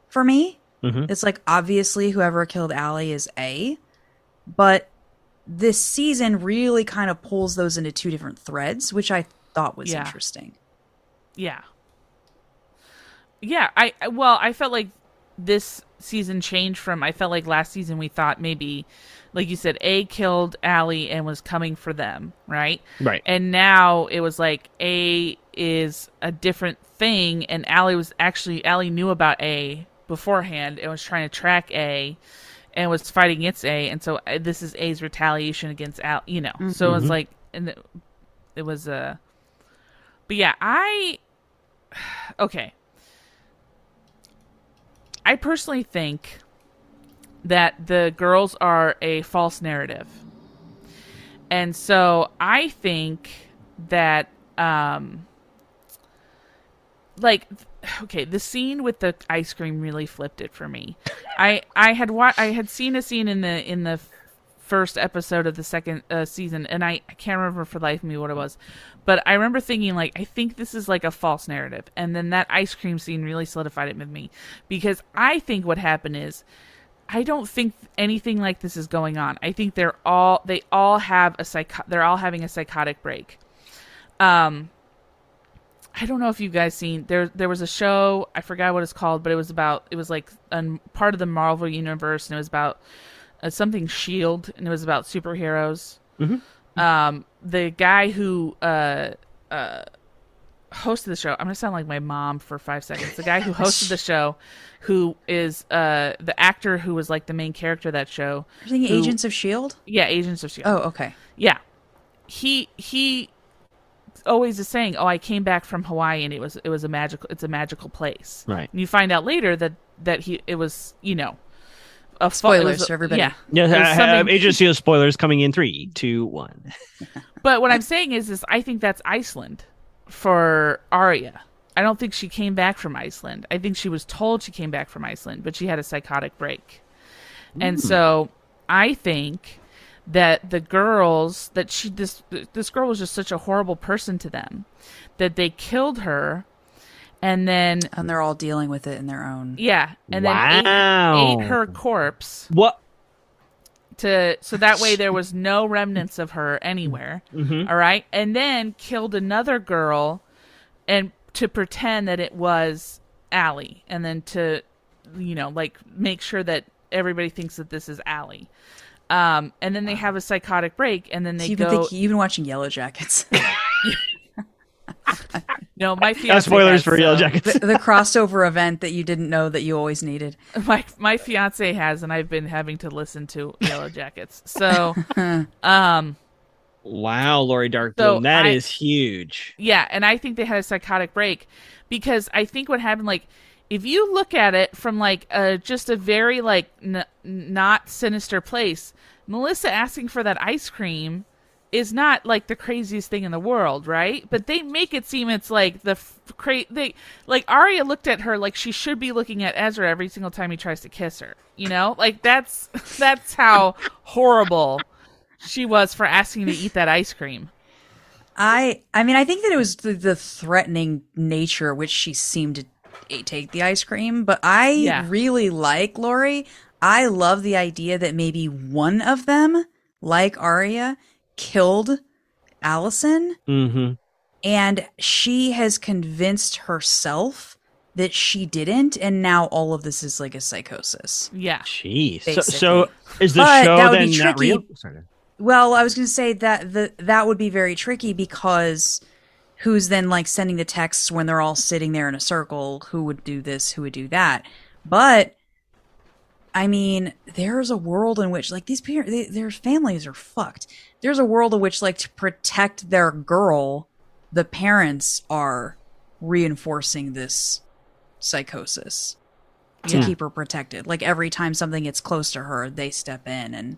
for me. Mhm. It's like obviously whoever killed Ali is A, but this season really kind of pulls those into two different threads, which I thought was Yeah. interesting. Yeah. Yeah, I I- well, I felt like this season changed from I felt like last season we thought maybe like you said A killed Ali and was coming for them, right? Right. And now it was like A is a different thing and Ali was actually Ali knew about A beforehand and was trying to track A and was fighting against A, and so uh, this is A's retaliation against Al. You know, so it was like, and it, it was Uh, but yeah, I [SIGHS] okay. I personally think that the girls are a false narrative. And so I think that um like okay, the scene with the ice cream really flipped it for me. I I had wa- I had seen a scene in the in the first episode of the second uh, season and I, I can't remember for life me what it was. But I remember thinking like I think this is like a false narrative. And then that ice cream scene really solidified it with me because I think what happened is I don't think anything like this is going on. I think they're all they all have a psycho they're all having a psychotic break. Um I don't know if you guys seen there there was a show, I forgot what it's called, but it was about it was like a part of the Marvel universe and it was about uh, something shield and it was about superheroes. Mm-hmm. Um the guy who uh uh hosted the show. I'm gonna sound like my mom for five seconds. The guy who [LAUGHS] hosted the show, who is uh the actor who was like the main character of that show. You're thinking who- Agents of Shield? Yeah, Agents of Shield. Oh, okay. Yeah, he he always is saying, "Oh, I came back from Hawaii and it was it was a magical it's a magical place." Right. And you find out later that that he it was you know a fa- it Spoilers was for everybody. Yeah, Yeah, It was uh, something- Agent of spoilers coming in three, two, one. [LAUGHS] But what I'm saying is, is I think that's Iceland for Aria. I don't think she came back from Iceland. I think she was told she came back from Iceland, but she had a psychotic break. And so I think that the girls that she this this girl was just such a horrible person to them that they killed her and then And they're all dealing with it in their own. yeah, and then ate, ate her corpse What? to so that way there was no remnants of her anywhere. Mm-hmm. all right, and then killed another girl, and to pretend that it was Ali, and then to you know like make sure that everybody thinks that this is Ali. Um, and then they have a psychotic break, and then they So you've been, go. thinking, you've been watching Yellowjackets. [LAUGHS] [LAUGHS] no, my fiance spoilers has, for Yellow so- Jackets. the, the crossover event that you didn't know that you always needed. [LAUGHS] my my fiance has, and I've been having to listen to Yellowjackets. So, um, Wow, Lori Darkbloom, So that I- is huge. Yeah, and I think they had a psychotic break because I think what happened, like, if you look at it from like a, just a very like n- not sinister place, Melissa asking for that ice cream is not like the craziest thing in the world, right? But they make it seem it's like the f- cra- they like Aria looked at her like she should be looking at Ezra every single time he tries to kiss her. You know, like that's [LAUGHS] that's how horrible she was for asking to eat that ice cream. I I mean I think that it was the, the threatening nature which she seemed to take the ice cream, but I Yeah. really like Lori. I love the idea that maybe one of them, like Aria, killed Allison Mm-hmm. and she has convinced herself that she didn't and now all of this is like a psychosis. Yeah. Jeez. So, so is the But show that would then be not tricky. real? Sorry. Well, I was going to say that the that would be very tricky because who's then like sending the texts when they're all sitting there in a circle? Who would do this? Who would do that? But I mean, there's a world in which like these parents, they, their families are fucked. There's a world in which like to protect their girl, the parents are reinforcing this psychosis to Yeah. keep her protected. Like every time something gets close to her, they step in and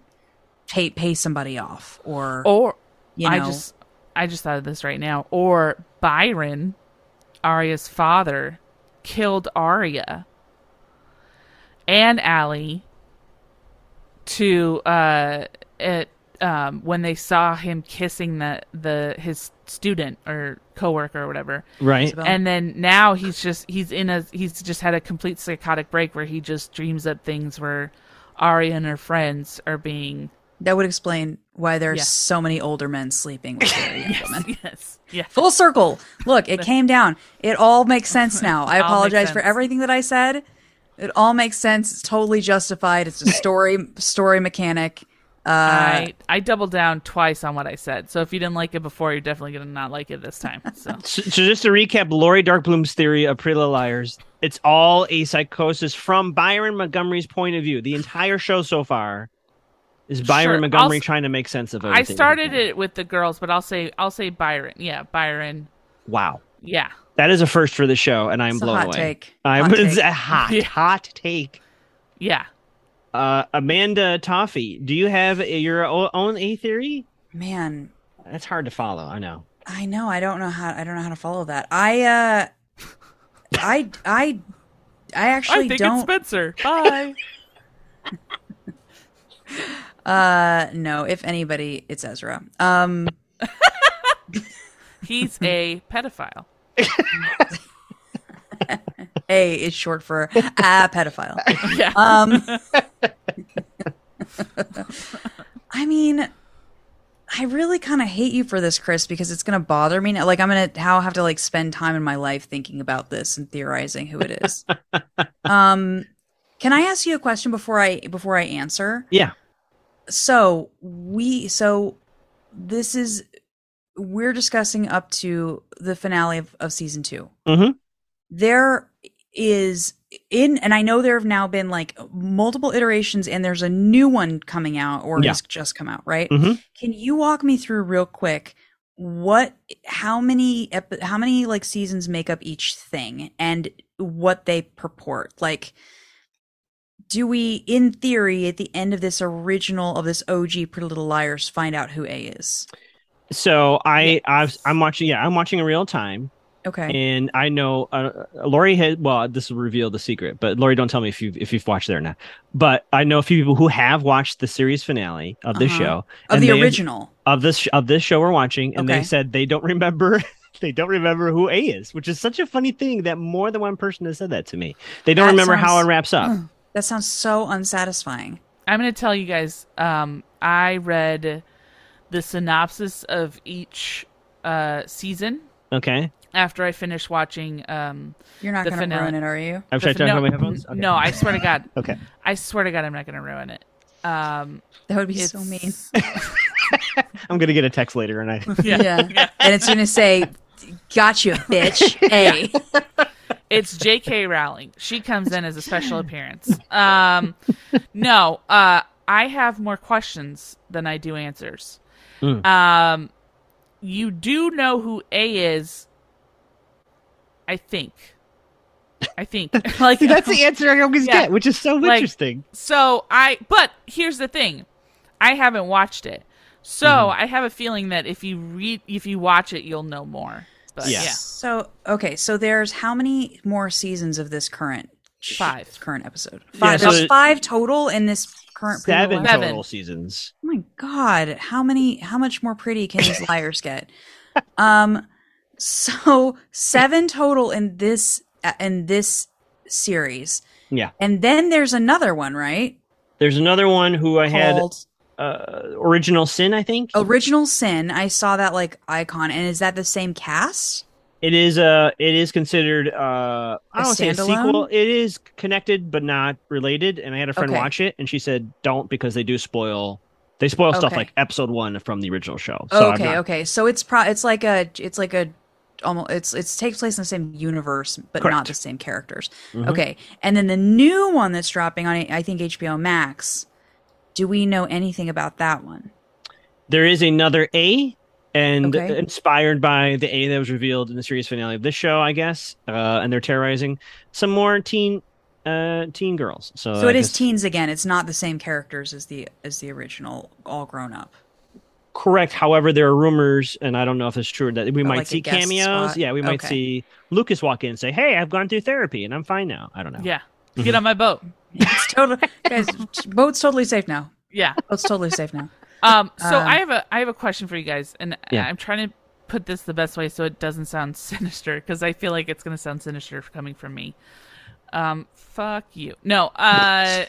pay pay somebody off or Or you know I just I just thought of this right now. Or Byron, Aria's father, killed Aria and Ali to uh it um when they saw him kissing the the his student or coworker or whatever. Right. And then now he's just he's in a he's just had a complete psychotic break where he just dreams up things where Aria and her friends are being that would explain why there's Yeah. so many older men sleeping with very [LAUGHS] young women. yes yeah Full circle. Look, it came down. It all makes sense [LAUGHS] now. I apologize for everything that I said. It all makes sense. It's totally justified. It's a [LAUGHS] story story mechanic. Uh, I I doubled down twice on what I said. So if you didn't like it before, you're definitely gonna not like it this time. So So, so just to recap, Lori Darkbloom's theory of Pretty Little Liars, it's all a psychosis from Byron Montgomery's point of view. The entire show so far is Byron Sure, Montgomery I'll- trying to make sense of I started it with the girls, but I'll say I'll say Byron. Yeah, Byron. Wow. Yeah. That is a first for the show, and I'm It's a blown hot away. take. I'm Hot it's take. a hot, [LAUGHS] Yeah. hot take. Yeah. Uh, Amanda Toffee, do you have your own A theory? Man, That's hard to follow. I know. I know. I don't know how. I don't know how to follow that. I uh, I I I [LAUGHS] actually I think don't. it's Spencer. Bye. [LAUGHS] uh, no. If anybody, it's Ezra. Um, [LAUGHS] He's a pedophile. [LAUGHS] A is short for a pedophile. [LAUGHS] Yeah. Um, I mean, I really kind of hate you for this, Chris, because it's gonna bother me. Now. Like I'm gonna how have to like spend time in my life thinking about this and theorizing who it is. um, can I ask you a question before I before I answer? Yeah. So we so this is we're discussing up to the finale of, of season 2 Mhm. There is in and I know there have now been like multiple iterations and there's a new one coming out or Yeah. has just come out, right? Mhm. Can you walk me through real quick what how many how many like seasons make up each thing and what they purport? Like do we in theory at the end of this original of this OG Pretty Little Liars find out who A is? So I, I've, I'm watching. Yeah, I'm watching in real time, Okay. and I know uh, Lori had. Well, this will reveal the secret, but Lori, don't tell me if you if you've watched there or not. But I know a few people who have watched the series finale of this Uh-huh. show of the original. of this of this show we're watching, and Okay. they said they don't remember. [LAUGHS] They don't remember who A is, which is such a funny thing that more than one person has said that to me. They don't That remember how it wraps up. [CLEARS THROAT] That sounds so unsatisfying. I'm going to tell you guys. Um, I read the synopsis of each uh, season Okay, after I finish watching. Um, You're not going to finale. ruin it, are you? I'm the trying to fin- turn no, my headphones. Okay. no, I swear to God, Okay. I swear to God, I'm not going to ruin it. Um, That would be it's so mean. [LAUGHS] I'm gonna get a text later, and I. yeah, Yeah. [LAUGHS] And it's going to say, "Got you, bitch." [LAUGHS] A. it's J.K. Rowling. She comes in as a special appearance. Um, no, uh, I have more questions than I do answers. Mm. Um, you do know who A is. I think. I think. [LAUGHS] [LAUGHS] like That's the answer I always Yeah. get, which is so Like- interesting. So I, but here's the thing, I haven't watched it, so Mm-hmm. I have a feeling that if you read, if you watch it, you'll know more. But Yeah. yeah, So, okay, so there's how many more seasons of this current Five. current episode? Yeah, Five. so there's it- five total in this current Pretty Little Seven Liars? Seven. total seasons. Oh my god, how many how much more pretty can these [LAUGHS] liars get? Um so seven total in this uh, in this series. Yeah. And then there's another one, right? There's another one who I had Called uh, Original Sin, I think. Original Sin. I saw that like icon and is that the same cast? It is uh it is considered uh I A don't say a sequel. It is connected but not related. And I had a friend Okay. watch it and she said don't because they do spoil they spoil stuff like episode one from the original show. So okay, not- okay. So it's pro it's like a it's like a almost it's it's takes place in the same universe but not the same characters. Mhm. Okay. And then the new one that's dropping on I think HBO Max. Do we know anything about that one? There is another A and Okay. inspired by the A that was revealed in the series finale of this show, I guess. Uh and they're terrorizing some more teen uh teen girls. So, So I it is guess- teens again. It's not the same characters as the as the original, all grown up. Correct. However, there are rumors, and I don't know if it's true, that we might like see cameos. spot? Yeah, we might Okay. see Lucas walk in and say, "Hey, I've gone through therapy and I'm fine now." I don't know. yeah. Mm-hmm. Get on my boat. [LAUGHS] It's totally guys. Boat's totally safe now. Yeah. Boat's totally safe now. Um. So Um, I have a I have a question for you guys, and Yeah. I'm trying to put this the best way so it doesn't sound [LAUGHS] sinister because I feel like it's gonna sound sinister coming from me. Um. Fuck you. No. Uh.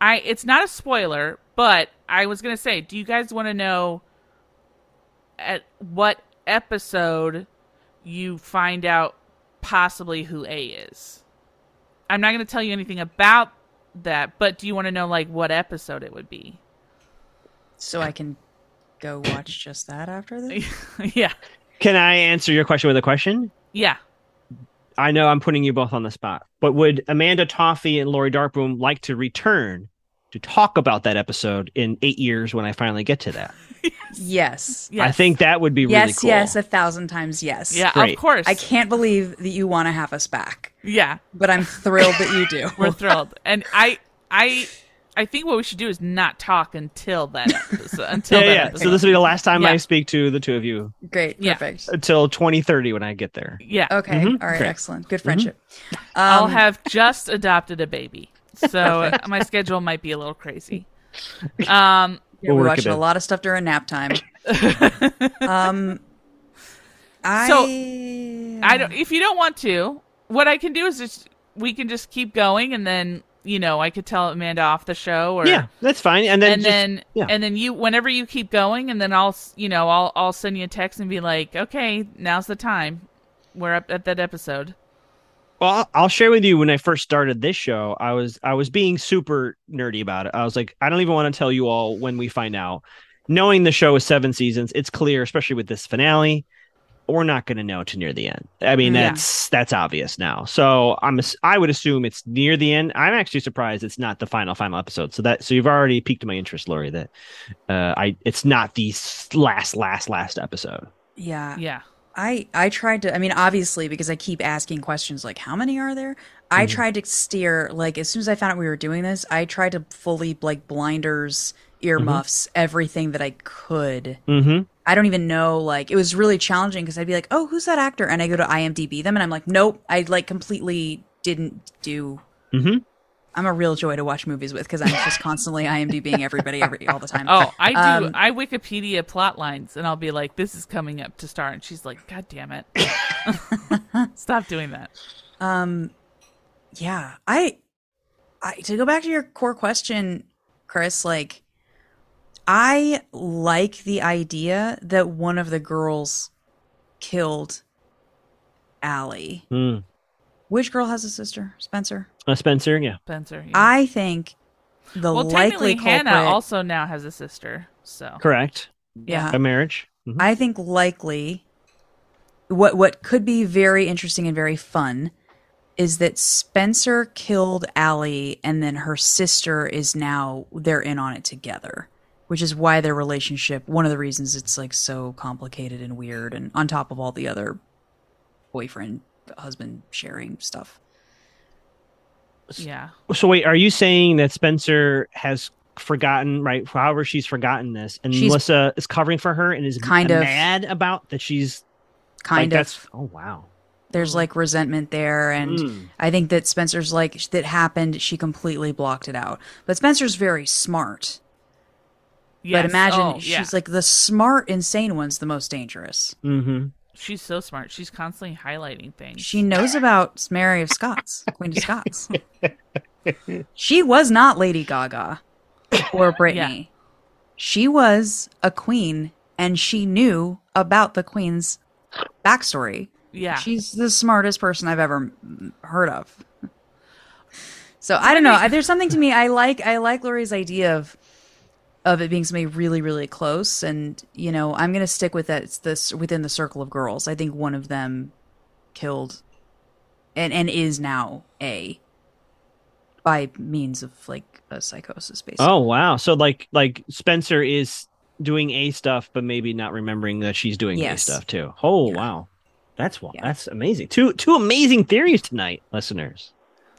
I. It's not a spoiler, but I was gonna say, do you guys want to know at what episode you find out possibly who A is? I'm not gonna tell you anything about that. But do you want to know like what episode it would be? So I can go watch just that after this. [LAUGHS] yeah, Can I answer your question with a question? yeah. I know I'm putting you both on the spot, but would Amanda Toffey and Lori Darkbloom like to return to talk about that episode in eight years when I finally get to that? [LAUGHS] Yes. Yes. I think that would be really yes, cool. yes, a thousand times yes. Yeah, Great. of course. I can't believe that you want to have us back, Yeah, but I'm thrilled that you do. [LAUGHS] we're thrilled, and I, I, I think what we should do is not talk until that [LAUGHS] episode. Until yeah, that yeah. episode. So this will be the last time Yeah. I speak to the two of you Great, Yeah. perfect. until 2030 when I get there. yeah. Okay, Mhm. all right, Great. excellent. Good friendship. I'll Um, have just adopted a baby, so my schedule might be a little crazy. [LAUGHS] Um, Yeah, we're we work watched it a lot of stuff during nap time. [LAUGHS] um, I I don't. If you don't want to, what I can do is just we can just keep going, and then you know I could tell Amanda off the show, or Yeah, that's fine. And then and just, then yeah. and then you whenever you keep going, and then I'll you know I'll I'll send you a text and be like, okay, now's the time. We're up at that episode. Well, I'll- I'll share with you when I first started this show, I was I was being super nerdy about it. I was like, I don't even want to tell you all when we find out. Knowing the show is seven seasons, it's clear, especially with this finale, we're not going to know to near the end. I mean, Yeah. that's that's obvious now. So I'm I would assume it's near the end. I'm actually surprised it's not the final final episode. So that so you've already piqued my interest, Lori. That uh, I it's not the last last last episode. yeah, Yeah, I I tried to. I mean, obviously, because I keep asking questions like, "How many are there?" I mm-hmm. tried to steer. Like, as soon as I found out we were doing this, I tried to fully like blinders, mm-hmm. earmuffs, everything that I could. Mm-hmm. I don't even know. Like, it was really challenging because I'd be like, "Oh, who's that actor?" And I go to IMDb them, and I'm like, "Nope." I like completely didn't do. Mm-hmm. I'm a real joy to watch movies with because I'm just constantly IMDbing everybody every all the time. [LAUGHS] Oh, I do. Um, I Wikipedia plot lines, and I'll be like, "This is coming up to start," and she's like, "God damn it, [LAUGHS] stop doing that." Um, yeah i i to go back to your core question chris like i like the idea that one of the girls killed Ali. Mm. Which girl has a sister? Spencer. Uh, Spencer, yeah. Spencer. Yeah. I think the well, likely technically, culprit. Hanna also now has a sister. So Correct. yeah, A marriage. Mhm. I think likely what what could be very interesting and very fun is that Spencer killed Ali and then her sister is now they're in on it together. Which is why their relationship one of the reasons it's like so complicated and weird and on top of all the other boyfriend husband sharing stuff. Yeah, So wait, are you saying that Spencer has forgotten, right? However, she's forgotten this, and She's- Melissa is covering for her and is Kind of. mad about that she's Kind like, of That's, oh wow. there's like resentment there and Mm. i think that spencer's like that happened she completely blocked it out but spencer's very smart yes. but imagine oh, she's yeah. like the smart insane one's the most dangerous Mm-hmm. She's so smart. She's constantly highlighting things. she knows about mary of scots queen of [LAUGHS] scots she was not lady gaga or [COUGHS] brittany she was a queen and she knew about the queen's backstory yeah, She's the smartest person I've ever heard of. So I don't know. There's something to me. I like I like Lori's idea of of it being somebody really really close, and you know I'm gonna stick with that. It's this within the circle of girls. I think one of them killed, and and is now a by means of like a psychosis, basically. Oh wow. So like like Spencer is doing A stuff, but maybe not remembering that she's doing Yes. A stuff too. Oh Yeah. wow. That's wa- Yeah. that's amazing. Two two amazing theories tonight, listeners.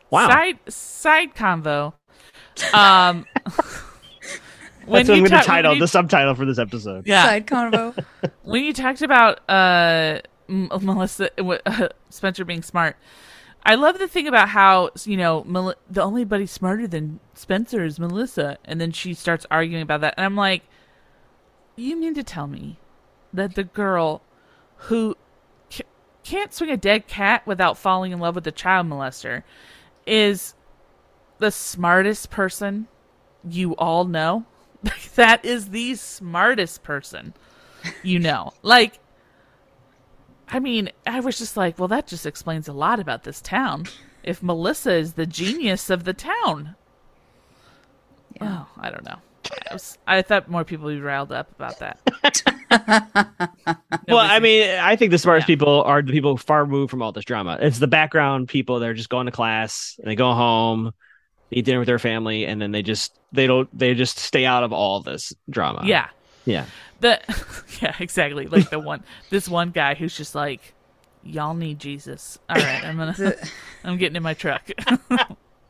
Wow. Side side convo. Um, [LAUGHS] when that's what I'm going to ta- title you- the subtitle for this episode. yeah Side convo. [LAUGHS] when you talked about uh M- Melissa w- uh, [LAUGHS] Spencer being smart, I love the thing about how you know Mel- the only buddy smarter than Spencer is Melissa, and then she starts arguing about that, and I'm like, you mean to tell me that the girl who ca- can't swing a dead cat without falling in love with a child molester is the smartest person you all know? [LAUGHS] that is the smartest person you know. Like, I mean, I was just like, well, that just explains a lot about this town. If Melissa is the genius of the town, Oh, I don't know. I, was, I thought more people would be riled up about that. [LAUGHS] Well, I mean, I think the smartest Yeah. people are the people far removed from all this drama. It's the background people that are just going to class and they go home, eat dinner with their family, and then they just they don't they just stay out of all this drama. yeah, yeah. the [LAUGHS] yeah, exactly. Like the one, [LAUGHS] this one guy who's just like, y'all need Jesus. All right, I'm gonna, [LAUGHS] The, I'm getting in my truck.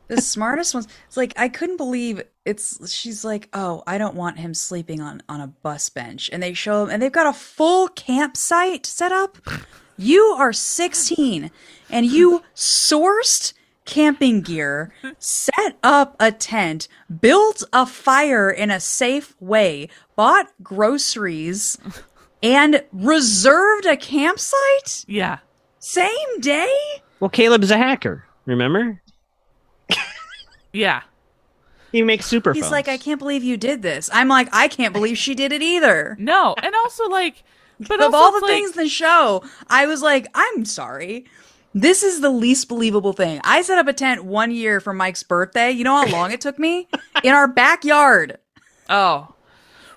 the smartest ones. It's like I couldn't believe it's. She's like, oh, I don't want him sleeping on on a bus bench, and they show him, and they've got a full campsite set up. You are 16, and you sourced camping gear, set up a tent, built a fire in a safe way, bought groceries, and reserved a campsite yeah, same day. Well, Caleb's a hacker. Remember, yeah. he makes super. He's like, I can't believe you did this. I'm like, I can't believe she did it either. No, and also like, but of also all the it's like- things in the show, I was like, I'm sorry. This is the least believable thing. I set up a tent one year for Mike's birthday. You know how long it took me? [LAUGHS] In our backyard. Oh,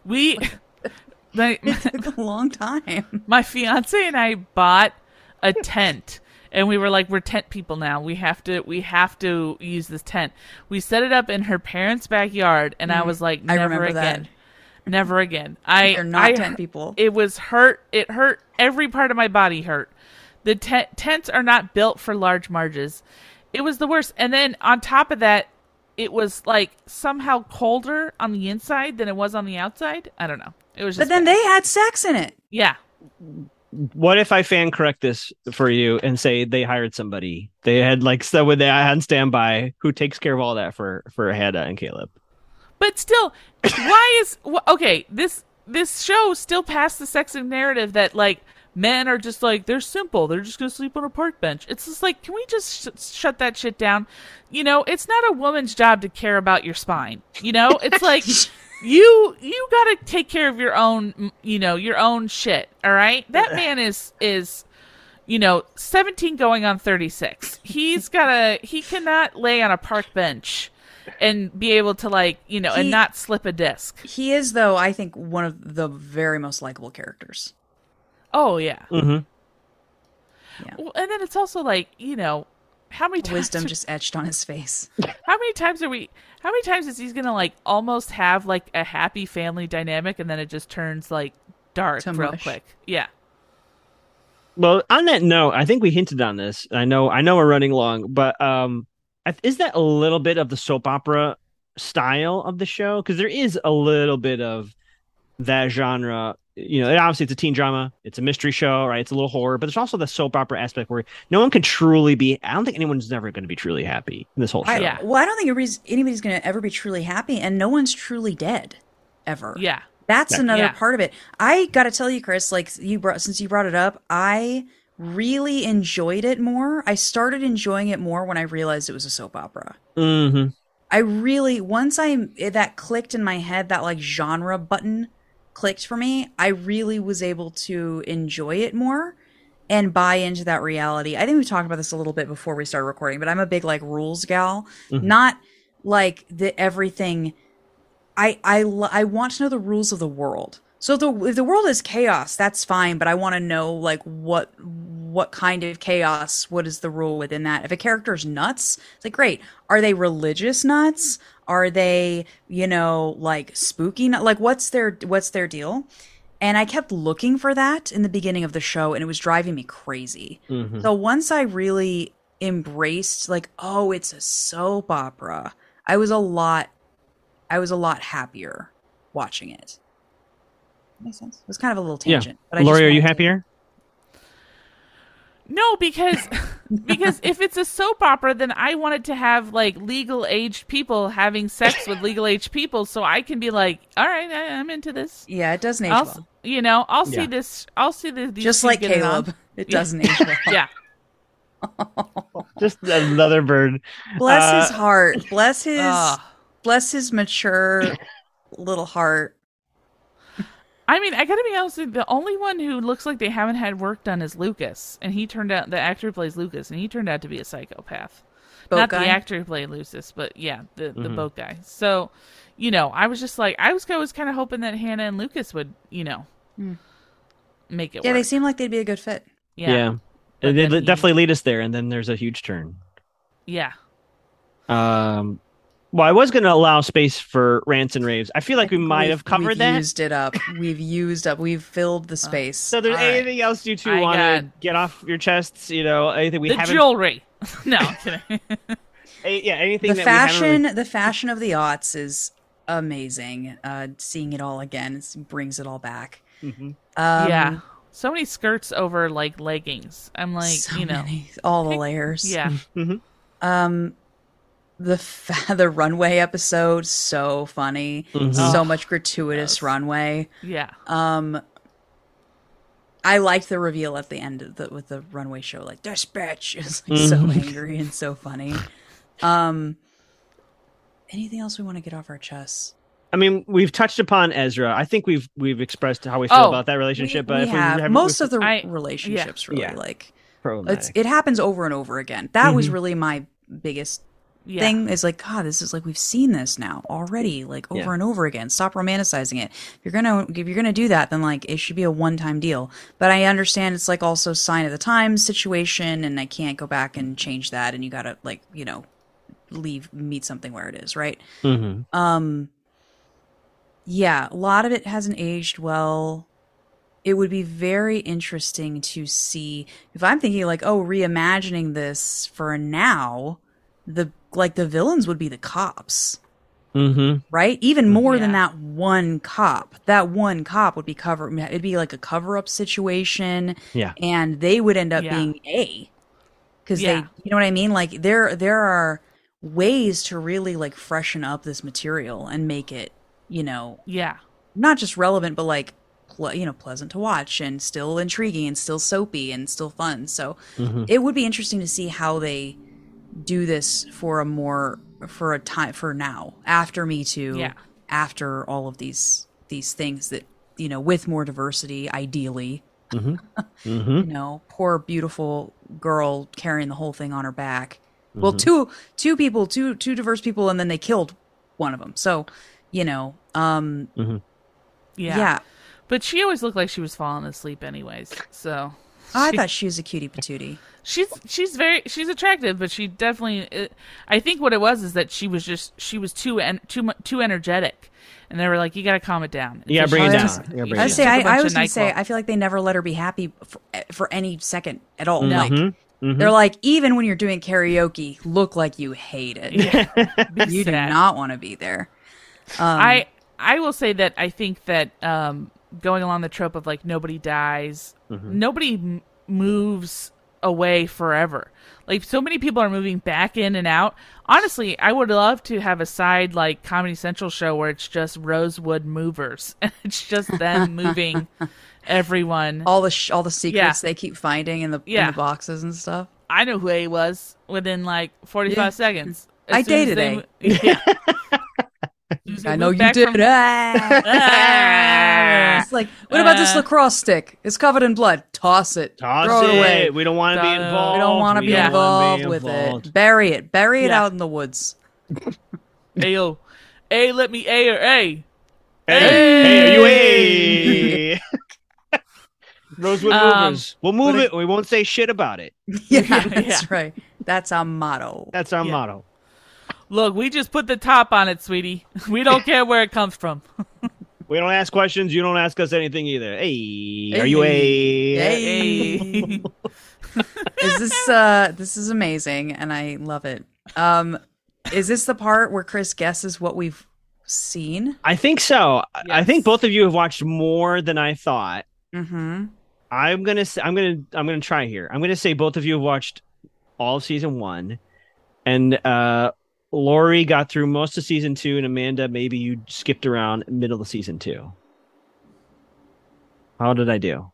we, [LAUGHS] my, It took a long time. my fiance and I bought a tent, and we were like, we're tent people now. We have to, we have to use this tent. We set it up in her parents' backyard, and I was like, Mm-hmm. I never remember that. again, never again. I, They're not I, tent people. It was hurt. It hurt. Every part of my body hurt. The tent tents are not built for large marges. It was the worst. And then on top of that, it was like somehow colder on the inside than it was on the outside. I don't know. It was just But then they had sex in it. yeah. what if I fan correct this for you and say they hired somebody? They had like so when they on standby who takes care of all that for for Hanna and Caleb. But still, [COUGHS] why is wh- okay? This this show still passed the sexist narrative that like men are just like they're simple. They're just gonna sleep on a park bench. It's just like, can we just sh- shut that shit down? You know, it's not a woman's job to care about your spine. You know, [LAUGHS] it's like you you gotta take care of your own you know your own shit. All right, that [LAUGHS] man is is you know 17 going on 36. He's gotta he cannot lay on a park bench and be able to like you know and not slip a disc. He is, though, I think, one of the very most likable characters. Oh yeah. Mm-hmm. Yeah. Well, and then it's also like you know how many times Wisdom just etched on his face. [LAUGHS] how many times are we how many times is he gonna like almost have like a happy family dynamic and then it just turns like dark To real mush. quick yeah Well, on that note, I think we hinted on this. I know I know we're running long, but um, is that a little bit of the soap opera style of the show? Because there is a little bit of that genre. You know, obviously it's a teen drama, it's a mystery show, right? It's a little horror, but there's also the soap opera aspect where no one can truly be. I don't think anyone's never going to be truly happy in this whole show. I, Yeah. Well, I don't think anybody's, anybody's going to ever be truly happy, and no one's truly dead, ever. yeah That's another Yeah. part of it. I got to tell you, Chris, like you brought since you brought it up, I really enjoyed it more. I started enjoying it more when I realized it was a soap opera. hmm I really once I that clicked in my head that like genre button clicked for me, I really was able to enjoy it more and buy into that reality. I think we talked about this a little bit before we started recording, but I'm a big like rules gal, mm-hmm. not like the everything I I I want to know the rules of the world. So if the if the world is chaos, that's fine, but I want to know like what what kind of chaos, what is the rule within that? If a character's nuts, it's like great. Are they religious nuts? Are they, you know, like spooky nut? Like what's their what's their deal? And I kept looking for that in the beginning of the show and it was driving me crazy. Mm-hmm. So once I really embraced like, oh, it's a soap opera, I was a lot I was a lot happier watching it. Makes sense. It was kind of a little Yeah. tangent. But I just Lori, are you wanted to- happier? no because [LAUGHS] because if it's a soap opera then i wanted to have like legal aged people having sex with legal aged people so i can be like all right I, i'm into this Yeah, it doesn't age I'll, well. you know i'll see this i'll see the, these Just like get on. Caleb, it doesn't age well. [LAUGHS] yeah [LAUGHS] Just another bird. Bless Uh, his heart. Bless his Ugh. bless his mature little heart. I mean, I gotta be honest. with you, The only one who looks like they haven't had work done is Lucas, and he turned out the actor who plays Lucas, and he turned out to be a psychopath. Boat not guy? the actor who played Lucas, but yeah, the Mm-hmm. the boat guy. So, you know, I was just like, I was I was kind of hoping that Hanna and Lucas would, you know, make it Yeah, work. they seem like they'd be a good fit. yeah, Yeah. But They then he- definitely lead us there, and then there's a huge turn. yeah. Um, well, I was going to allow space for rants and raves. I feel like we might We've- have covered we've that. Used it up. We've used up. We've filled the space. So, there's All right. anything else you two want to got- get off your chests? You know, anything we the haven't? jewelry. [LAUGHS] no, I'm kidding. [LAUGHS] eh, yeah, anything The that we fashion, really- the fashion of the aughts is amazing. Uh, seeing it all again is- brings it all back. Mhm. Um, yeah, so many skirts over like leggings. I'm like, so you know, many, all the layers. yeah, [LAUGHS] Um, the fa- [LAUGHS] the runway episode so funny. Mhm. So much gratuitous runway. yeah, Um, I liked the reveal at the end of the with the runway show, like this bitch [LAUGHS] is like so angry and so funny. Um, anything else we want to get off our chests? I mean, we've touched upon Ezra. I think we've we've expressed how we feel Oh, about that relationship. we, but we if we have most we've- of the I- relationships really Yeah. like it's it happens over and over again. That was Mhm. really my biggest yeah. thing is like god this is like we've seen this now already like over Yeah. and over again stop romanticizing it if you're gonna if you're gonna do that then like it should be a one-time deal but i understand it's like also sign of the times situation and i can't go back and change that and you gotta like you know leave meet something where it is right Mhm. um yeah a lot of it hasn't aged well it would be very interesting to see if i'm thinking like oh reimagining this for now the like the villains would be the cops Mhm. right even more than that one cop that one cop would be cover it'd be like a cover-up situation Yeah. and they would end up Yeah. being a because Yeah. they you know what i mean like there there are ways to really like freshen up this material and make it you know yeah, not just relevant but like ple- you know pleasant to watch and still intriguing and still soapy and still fun so Mhm. it would be interesting to see how they do this for a more for a time for now after me too Yeah. after all of these these things that you know with more diversity ideally. Mm-hmm. [LAUGHS] you know poor beautiful girl carrying the whole thing on her back. Well two two people two two diverse people and then they killed one of them. So you know um yeah, yeah, But she always looked like she was falling asleep, anyways. So [LAUGHS] i she- thought she was a cutie patootie she's she's very she's attractive, but she definitely. It, I think what it was is that she was just she was too en- too mu- too energetic, and they were like, "You got to calm it down." Yeah, bring it down. just- You bring I it was down. say took a I, I bunch was gonna say I feel like they never let her be happy for, for any second at all. No. Like Mhm. Mhm. they're like even when you're doing karaoke, look like you hate it. [LAUGHS] Be You do not want to be there. Um, I I will say that I think that um, going along the trope of like nobody dies, Mm-hmm. nobody m- moves away forever. Like so many people are moving back in and out. Honestly, I would love to have a side like Comedy Central show where it's just Rosewood movers [LAUGHS] and it's just them [LAUGHS] moving everyone. all the sh- all the secrets Yeah. they keep finding in the in the boxes and stuff. I know who A was within like 45 Yeah. seconds. As I dated they A. mo- [LAUGHS] Yeah. As soon as they I know you did. from- Ah. Ah. it's like, what about this Uh. lacrosse stick? It's covered in blood. Toss it. Toss Throw it, it. away. We don't want to be involved. We don't want to be involved with it. Bury it. Bury it Yeah. out in the woods. Hey yo, A let me A or A. Hey, hey, are you a? [LAUGHS] Rosewood Um, movers. We'll move but it. We won't say shit about it. [LAUGHS] Yeah, [LAUGHS] Yeah. that's right. That's our motto. That's our Yeah. motto. Look, we just put the top on it, sweetie. [LAUGHS] We don't care where it comes from. [LAUGHS] We don't ask questions. You don't ask us anything either. Hey, are you a? Hey. Hey. is this uh this is amazing and I love it. Um is this the part where Chris guesses what we've seen? I think so. I- I think both of you have watched more than I thought. Mm-hmm. I'm gonna. Say, I'm gonna. I'm gonna try here. I'm gonna say both of you have watched all of season one, and uh, Lori got through most of season two, and Amanda, maybe you skipped around middle of season two. How did I do?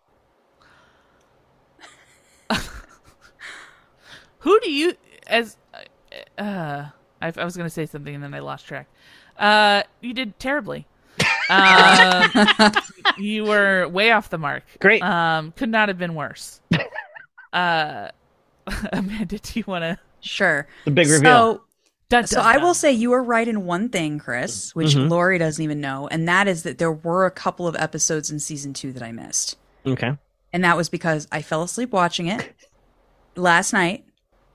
[LAUGHS] Who do you as uh I, I was going to say something and then I lost track. Uh you did terribly. Um [LAUGHS] you were way off the mark. Great. Um could not have been worse. [LAUGHS] Uh Amanda, do you want to Sure. The big reveal. So, Dun, so dun, I will say you were right in one thing, Chris, which Mhm. Lori doesn't even know, and that is that there were a couple of episodes in season two that I missed. Okay. And that was because I fell asleep watching it last night.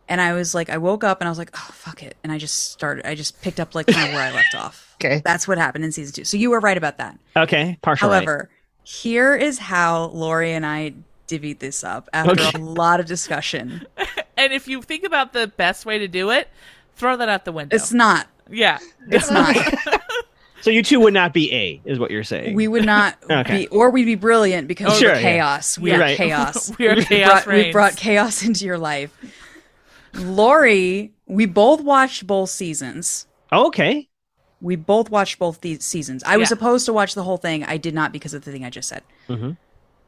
And I was like, I woke up and I was like, oh, fuck it. And I just started, I just picked up like kind of where I [LAUGHS] left off. Okay. That's what happened in season two. So you were right about that. Okay. Partial. right. However, here is how Lori and I divvied this up after Okay. a lot of discussion. [LAUGHS] And if you think about the best way to do it, throw that out the window. It's not. yeah. It's not. [LAUGHS] So you two would not be A, is what you're saying. We would not [LAUGHS] Okay. be, or we'd be brilliant because Sure, we're yeah. chaos. We are Right. chaos. [LAUGHS] we are we chaos brought, we brought chaos into your life. Lori, we both watched both seasons. Oh, okay. We both watched both these seasons. I was supposed to watch the whole thing. I did not because of the thing I just said. Mhm.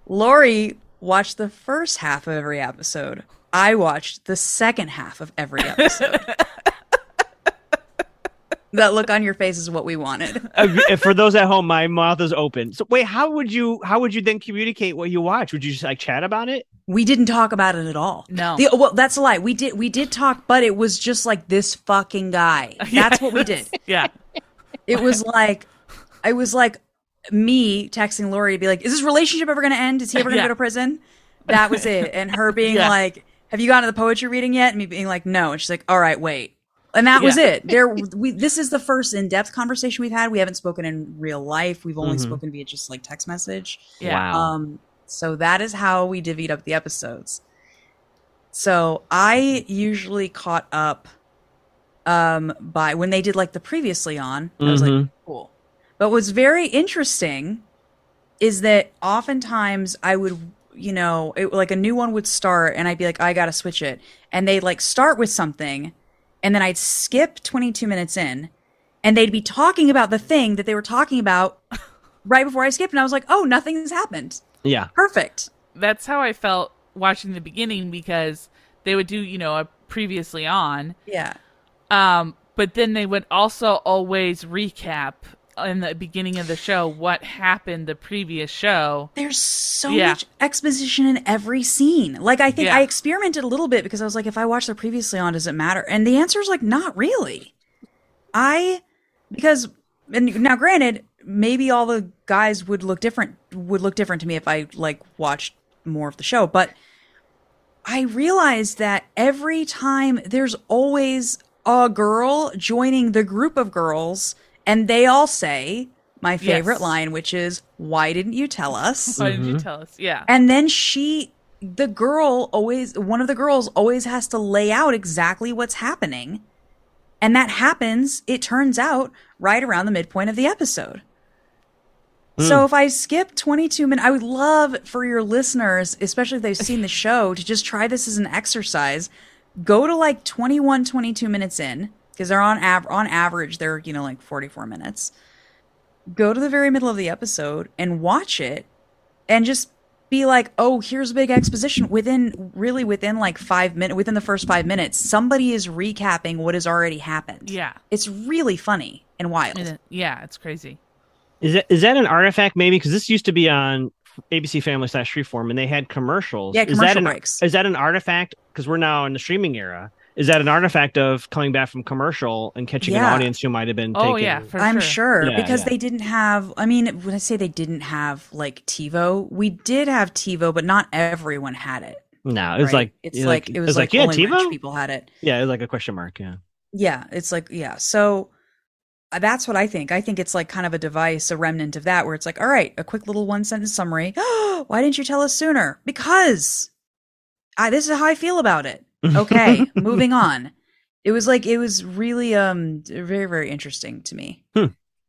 Lori watched the first half of every episode. I watched the second half of every episode. [LAUGHS] that look on your face is what we wanted. [LAUGHS] Uh, for those at home, my mouth is open. So wait, how would you how would you then communicate what you watch? Would you just like chat about it? We didn't talk about it at all. No. The, well, that's a lie. We did. We did talk, but it was just like this fucking guy. [LAUGHS] That's what we did. Yeah. It was like, it was like me texting Lori to be like, "Is this relationship ever going to end? Is he ever going to Yeah. go to prison?" That was it. And her being Yeah. like, "Have you gone to the poetry reading yet?" And me being like, "No." And she's like, "All right, wait." And that was it. There, we. This is the first in-depth conversation we've had. We haven't spoken in real life. We've only Mhm. spoken via just like text message. Yeah. Wow. Um, so that is how we divvied up the episodes. So I usually caught up um by when they did like the previously on. I was like, Mhm. cool. But what's very interesting is that oftentimes I would, you know, it, like a new one would start and I'd be like, I gotta switch it. And they'd like start with something and then I'd skip 22 minutes in and they'd be talking about the thing that they were talking about [LAUGHS] right before I skipped. And I was like, oh, nothing's happened. yeah. Perfect. That's how I felt watching the beginning because they would do, you know, a previously on. Yeah. Um, but then they would also always recap in the beginning of the show what happened the previous show. There's so Yeah. much exposition in every scene. Like I think Yeah. I experimented a little bit because I was like, if I watch the previously on, does it matter? And the answer is like, not really. I because and now granted, maybe all the guys would look different would look different to me if I like watched more of the show, but I realized that every time there's always a girl joining the group of girls, and they all say my favorite Yes. line, which is, Why didn't you tell us? Why didn't you mm-hmm. tell us? Yeah. And then she, the girl always, one of the girls always has to lay out exactly what's happening. And that happens, it turns out, right around the midpoint of the episode. Hmm. So if I skip 22 minutes, I would love for your listeners, especially if they've seen the show, to just try this as an exercise. Go to like 21, 22 minutes in, because they're on av- on average, they're, you know, like 44 minutes. Go to the very middle of the episode and watch it and just be like, oh, here's a big exposition within really within like five minutes, within the first five minutes, somebody is recapping what has already happened. Yeah. It's really funny and wild. It- yeah, it's crazy. Is that is that an artifact maybe? Because this used to be on ABC Family slash Freeform, and they had commercials. Yeah, is that commercial an, breaks. Is that an artifact? Because we're now in the streaming era. Is that an artifact of coming back from commercial and catching an audience who might have been Oh, taking? yeah, for I'm sure. sure, Yeah, because yeah. they didn't have. I mean, when I say they didn't have like TiVo, we did have TiVo, but not everyone had it. no, it was right? like it's you know, like, it was like, yeah, only rich TiVo. people had it. Yeah, it was like a question mark. Yeah. Yeah, it's like yeah. So uh, that's what I think. I think it's like kind of a device, a remnant of that, where it's like, all right, a quick little one sentence summary. [GASPS] Why didn't you tell us sooner? Because I, this is how I feel about it. Okay, [LAUGHS] moving on. It was like it was really um very very interesting to me.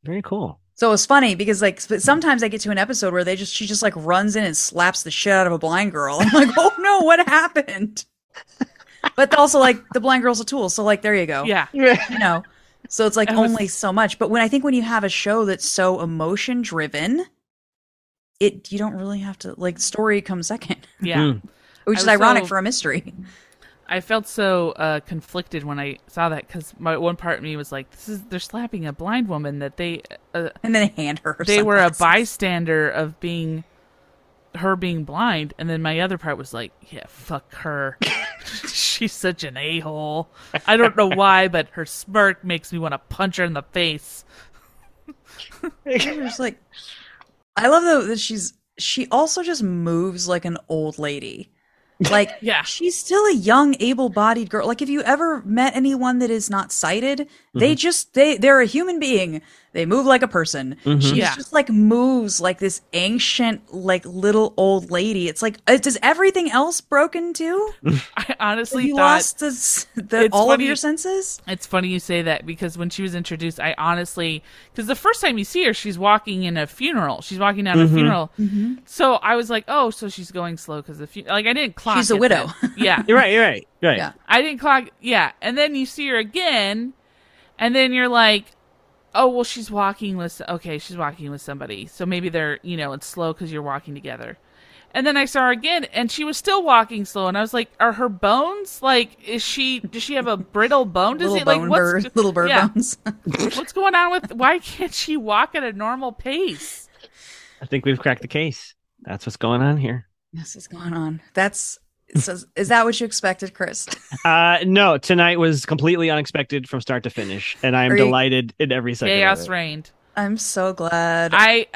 Very cool. So it was funny because like sometimes I get to an episode where they just she just like runs in and slaps the shit out of a blind girl. [LAUGHS] I'm like, oh no, what happened? But also like the blind girl's a tool, so like there you go. Yeah. You know. So it's like It was- only so much. But when I think when you have a show that's so emotion driven, it you don't really have to like story comes second. Yeah. Mm. Which I is ironic so- for a mystery. I felt so uh, conflicted when I saw that because my one part of me was like, "This is they're slapping a blind woman that they uh, And then they hand her. her they were a bystander of being her being blind," and then my other part was like, "Yeah, fuck her." [LAUGHS] She's such an a hole. I don't know why, but her smirk makes me want to punch her in the face. [LAUGHS] Just like, I love though that she's she also just moves like an old lady. Like, [LAUGHS] Yeah. she's still a young, able-bodied girl. Like, if you ever met anyone that is not sighted, they mm-hmm. just they they're a human being. They move like a person. Mm-hmm. She's Yeah. just like moves like this ancient, like little old lady. It's like, uh, does everything else broken too? [LAUGHS] I honestly you thought lost this, the, It's all of your senses? It's funny you say that because when she was introduced, I honestly, because the first time you see her, she's walking in a funeral. She's walking down a mm-hmm. funeral. So I was like, oh, so she's going slow because the fu- like I didn't clock. She's a widow. then. Yeah, [LAUGHS] You're right. You're right. You're right. Yeah. I didn't clock. Yeah, and then you see her again, and then you're like, oh, well, she's walking with. Okay, she's walking with somebody. So maybe they're you know it's slow because you're walking together. And then I saw her again, and she was still walking slow. And I was like, "Are her bones like? Is she? Does she have a brittle bone? Does Little it like bone what's bird, little bird yeah. bones. [LAUGHS] what's going on with? Why can't she walk at a normal pace? I think we've cracked the case. That's what's going on here. This is going on. That's so, is that what you expected, Chris? [LAUGHS] Uh, no, tonight was completely unexpected from start to finish, and I am you- delighted in every second. of Chaos it. reigned. I'm so glad. I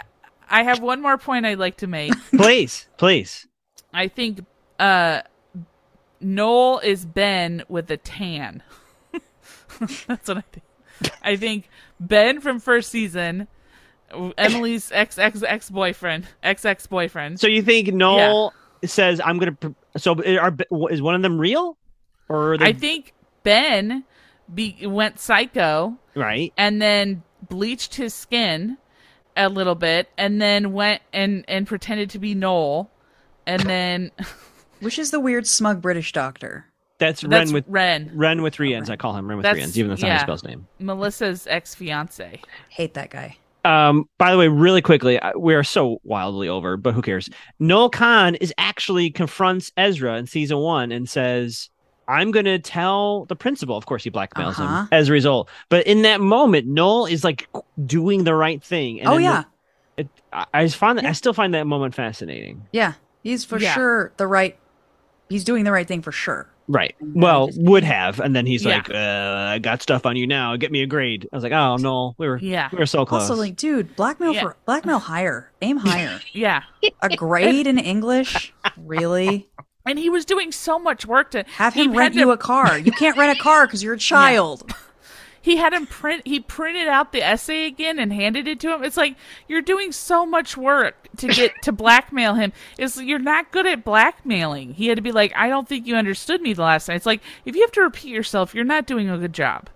I have one more point I'd like to make. [LAUGHS] Please, please. I think uh Noel is Ben with a tan. [LAUGHS] That's what I think. I think Ben from first season, Emily's ex ex ex boyfriend, ex ex boyfriend. So you think Noel says I'm gonna? pr- So eh, are is one of them real, or are they I think Ben be, went psycho right? and then bleached his skin a little bit, and then went and and pretended to be Noel, and then [LAUGHS] Which is the weird smug British doctor? That's, that's Ren with Ren, Ren with three ends. I call him Ren with three ends, even though that's not how yeah. he spells name. Melissa's ex fiance. Hate that guy. Um, by the way, really quickly, we are so wildly over, but who cares? Noel Kahn is actually confronts Ezra in season one and says, "I'm going to tell the principal." Of course, he blackmails Uh-huh. him as a result. But in that moment, Noel is like doing the right thing. And oh yeah, the- it, I, I just find that I still find that moment fascinating. yeah. He's for Yeah. sure the right. He's doing the right thing for sure. Right. Well, just- would have, and then he's Yeah. like, uh, "I got stuff on you now. Get me a grade." I was like, "Oh no, we were, Yeah. we were so close." Also, like, dude, blackmail Yeah. for blackmail higher, aim [LAUGHS] higher. Yeah. A grade in English, really? And he was doing so much work to Have he him rent had you a car. You can't rent a car because you're a [LAUGHS] child. He had him print. He printed out the essay again and handed it to him. It's like you're doing so much work to get to blackmail him. is you're not good at blackmailing. He had to be like, I don't think you understood me the last time. It's like if you have to repeat yourself, you're not doing a good job.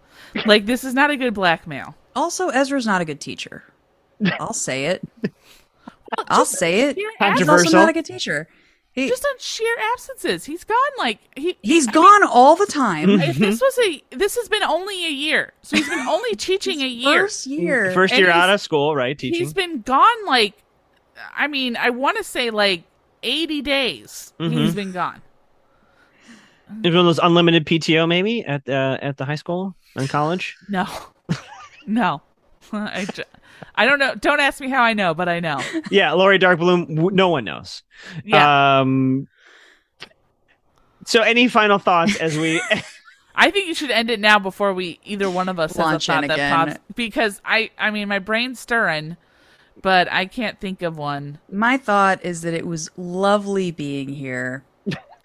Like this is not a good blackmail. Also, Ezra's not a good teacher. I'll say it. I'll say it. Sheer He's also not a good teacher. He, Just on sheer absences, he's gone. Like he he's I mean, gone all the time. if this was a this has been only a year, so he's been [LAUGHS] only teaching a year. First year. First year he's- out of school, right? Teaching. He's been gone like, I mean, I want to say like 80 days. Mm-hmm. He's been gone. Is one of those unlimited PTO maybe at uh, at the high school and college? No, [LAUGHS] no. [LAUGHS] I, ju- I don't know. Don't ask me how I know, but I know. [LAUGHS] yeah, Lori Darkbloom. W- no one knows. Yeah, Um. So, any final thoughts as we? [LAUGHS] [LAUGHS] I think you should end it now before we either one of us Launch has a in thought that again. pops. Because I, I mean, my brain's stirring, but I can't think of one. My thought is that it was lovely being here.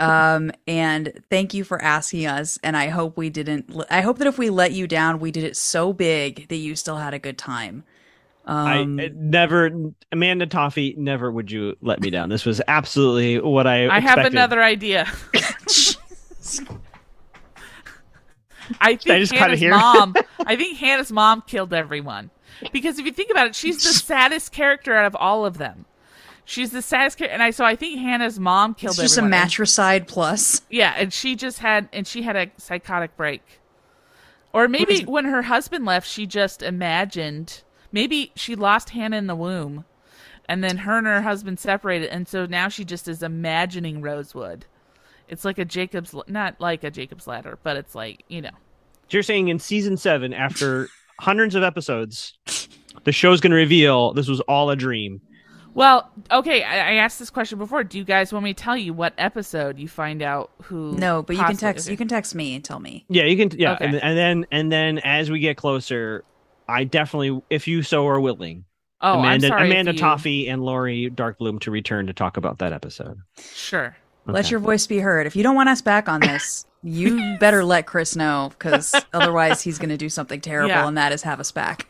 Um, and thank you for asking us. And I hope we didn't, I hope that if we let you down, we did it so big that you still had a good time. I Um, I never, Amanda Toffee, never would you let me down. This was absolutely what I. I have another idea. [LAUGHS] I think I just Hanna's here? mom. I [LAUGHS] think Hanna's mom killed everyone because if you think about it, she's the saddest character out of all of them. She's the saddest character, and I so I think Hanna's mom killed it's just a everyone. And- matricide plus. yeah, and she just had and she had a psychotic break, or maybe when her husband left, she just imagined. Maybe she lost Hanna in the womb, and then her and her husband separated, and so now she just is imagining Rosewood. It's like a Jacob's, not like a Jacob's ladder, but it's like you know. You're saying in season seven, after hundreds of episodes, the show's going to reveal this was all a dream. Well, okay, I, I asked this question before. Do you guys want me to tell you what episode you find out who? No, but you can text. okay. You can text me and tell me. Yeah, you can. Yeah, Okay. and, and then and then as we get closer, I definitely, if you so are willing, Oh, Amanda, I'm sorry. if Amanda you- Toffee and Lori Darkbloom to return to talk about that episode. Sure. Let your voice be heard. If you don't want us back on this, you [LAUGHS] better let Chris know because otherwise he's going to do something terrible, Yeah. and that is have us back.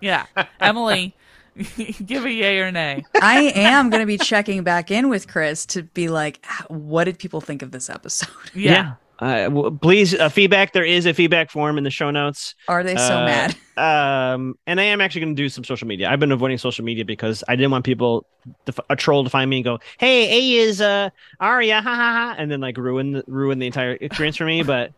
Yeah, Emily, [LAUGHS] give a yay or nay. I am going to be checking back in with Chris to be like, "Ah, what did people think of this episode? Yeah. Uh, w- please, uh, feedback. There is a feedback form in the show notes. Are they so Uh, mad? [LAUGHS] Um, and I am actually going to do some social media. I've been avoiding social media because I didn't want people, to, f- a troll, to find me and go, "Hey, A is uh Aria, ha ha ha," and then like ruin the, ruin the entire experience for me. [LAUGHS] But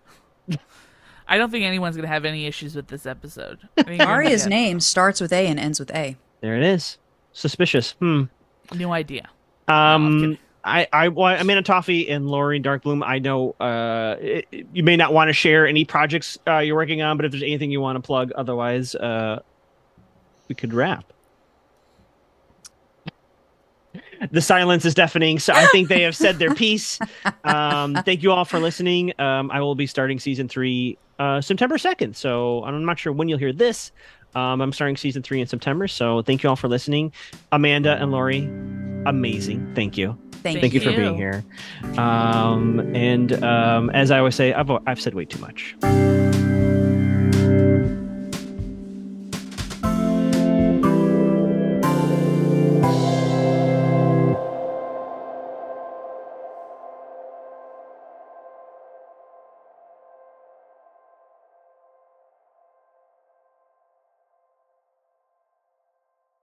I don't think anyone's gonna have any issues with this episode. I think you're Aria's name starts with A and ends with A. there it is. Suspicious. Hmm. get New idea. Um, kidding. I, I, well, Amanda Toffee and Lori Darkbloom. I know, uh, it, you may not want to share any projects uh, you're working on, but if there's anything you want to plug, otherwise, uh, we could wrap. The silence is deafening, so I think they have said their piece. [LAUGHS] Um, thank you all for listening. Um, I will be starting season three uh, September 2nd, so I'm not sure when you'll hear this. Um, I'm starting season three in September, so thank you all for listening. Amanda and Lori, amazing. Thank you. Thank, Thank you for being here. Um, and um, as I always say, I've, I've said way too much.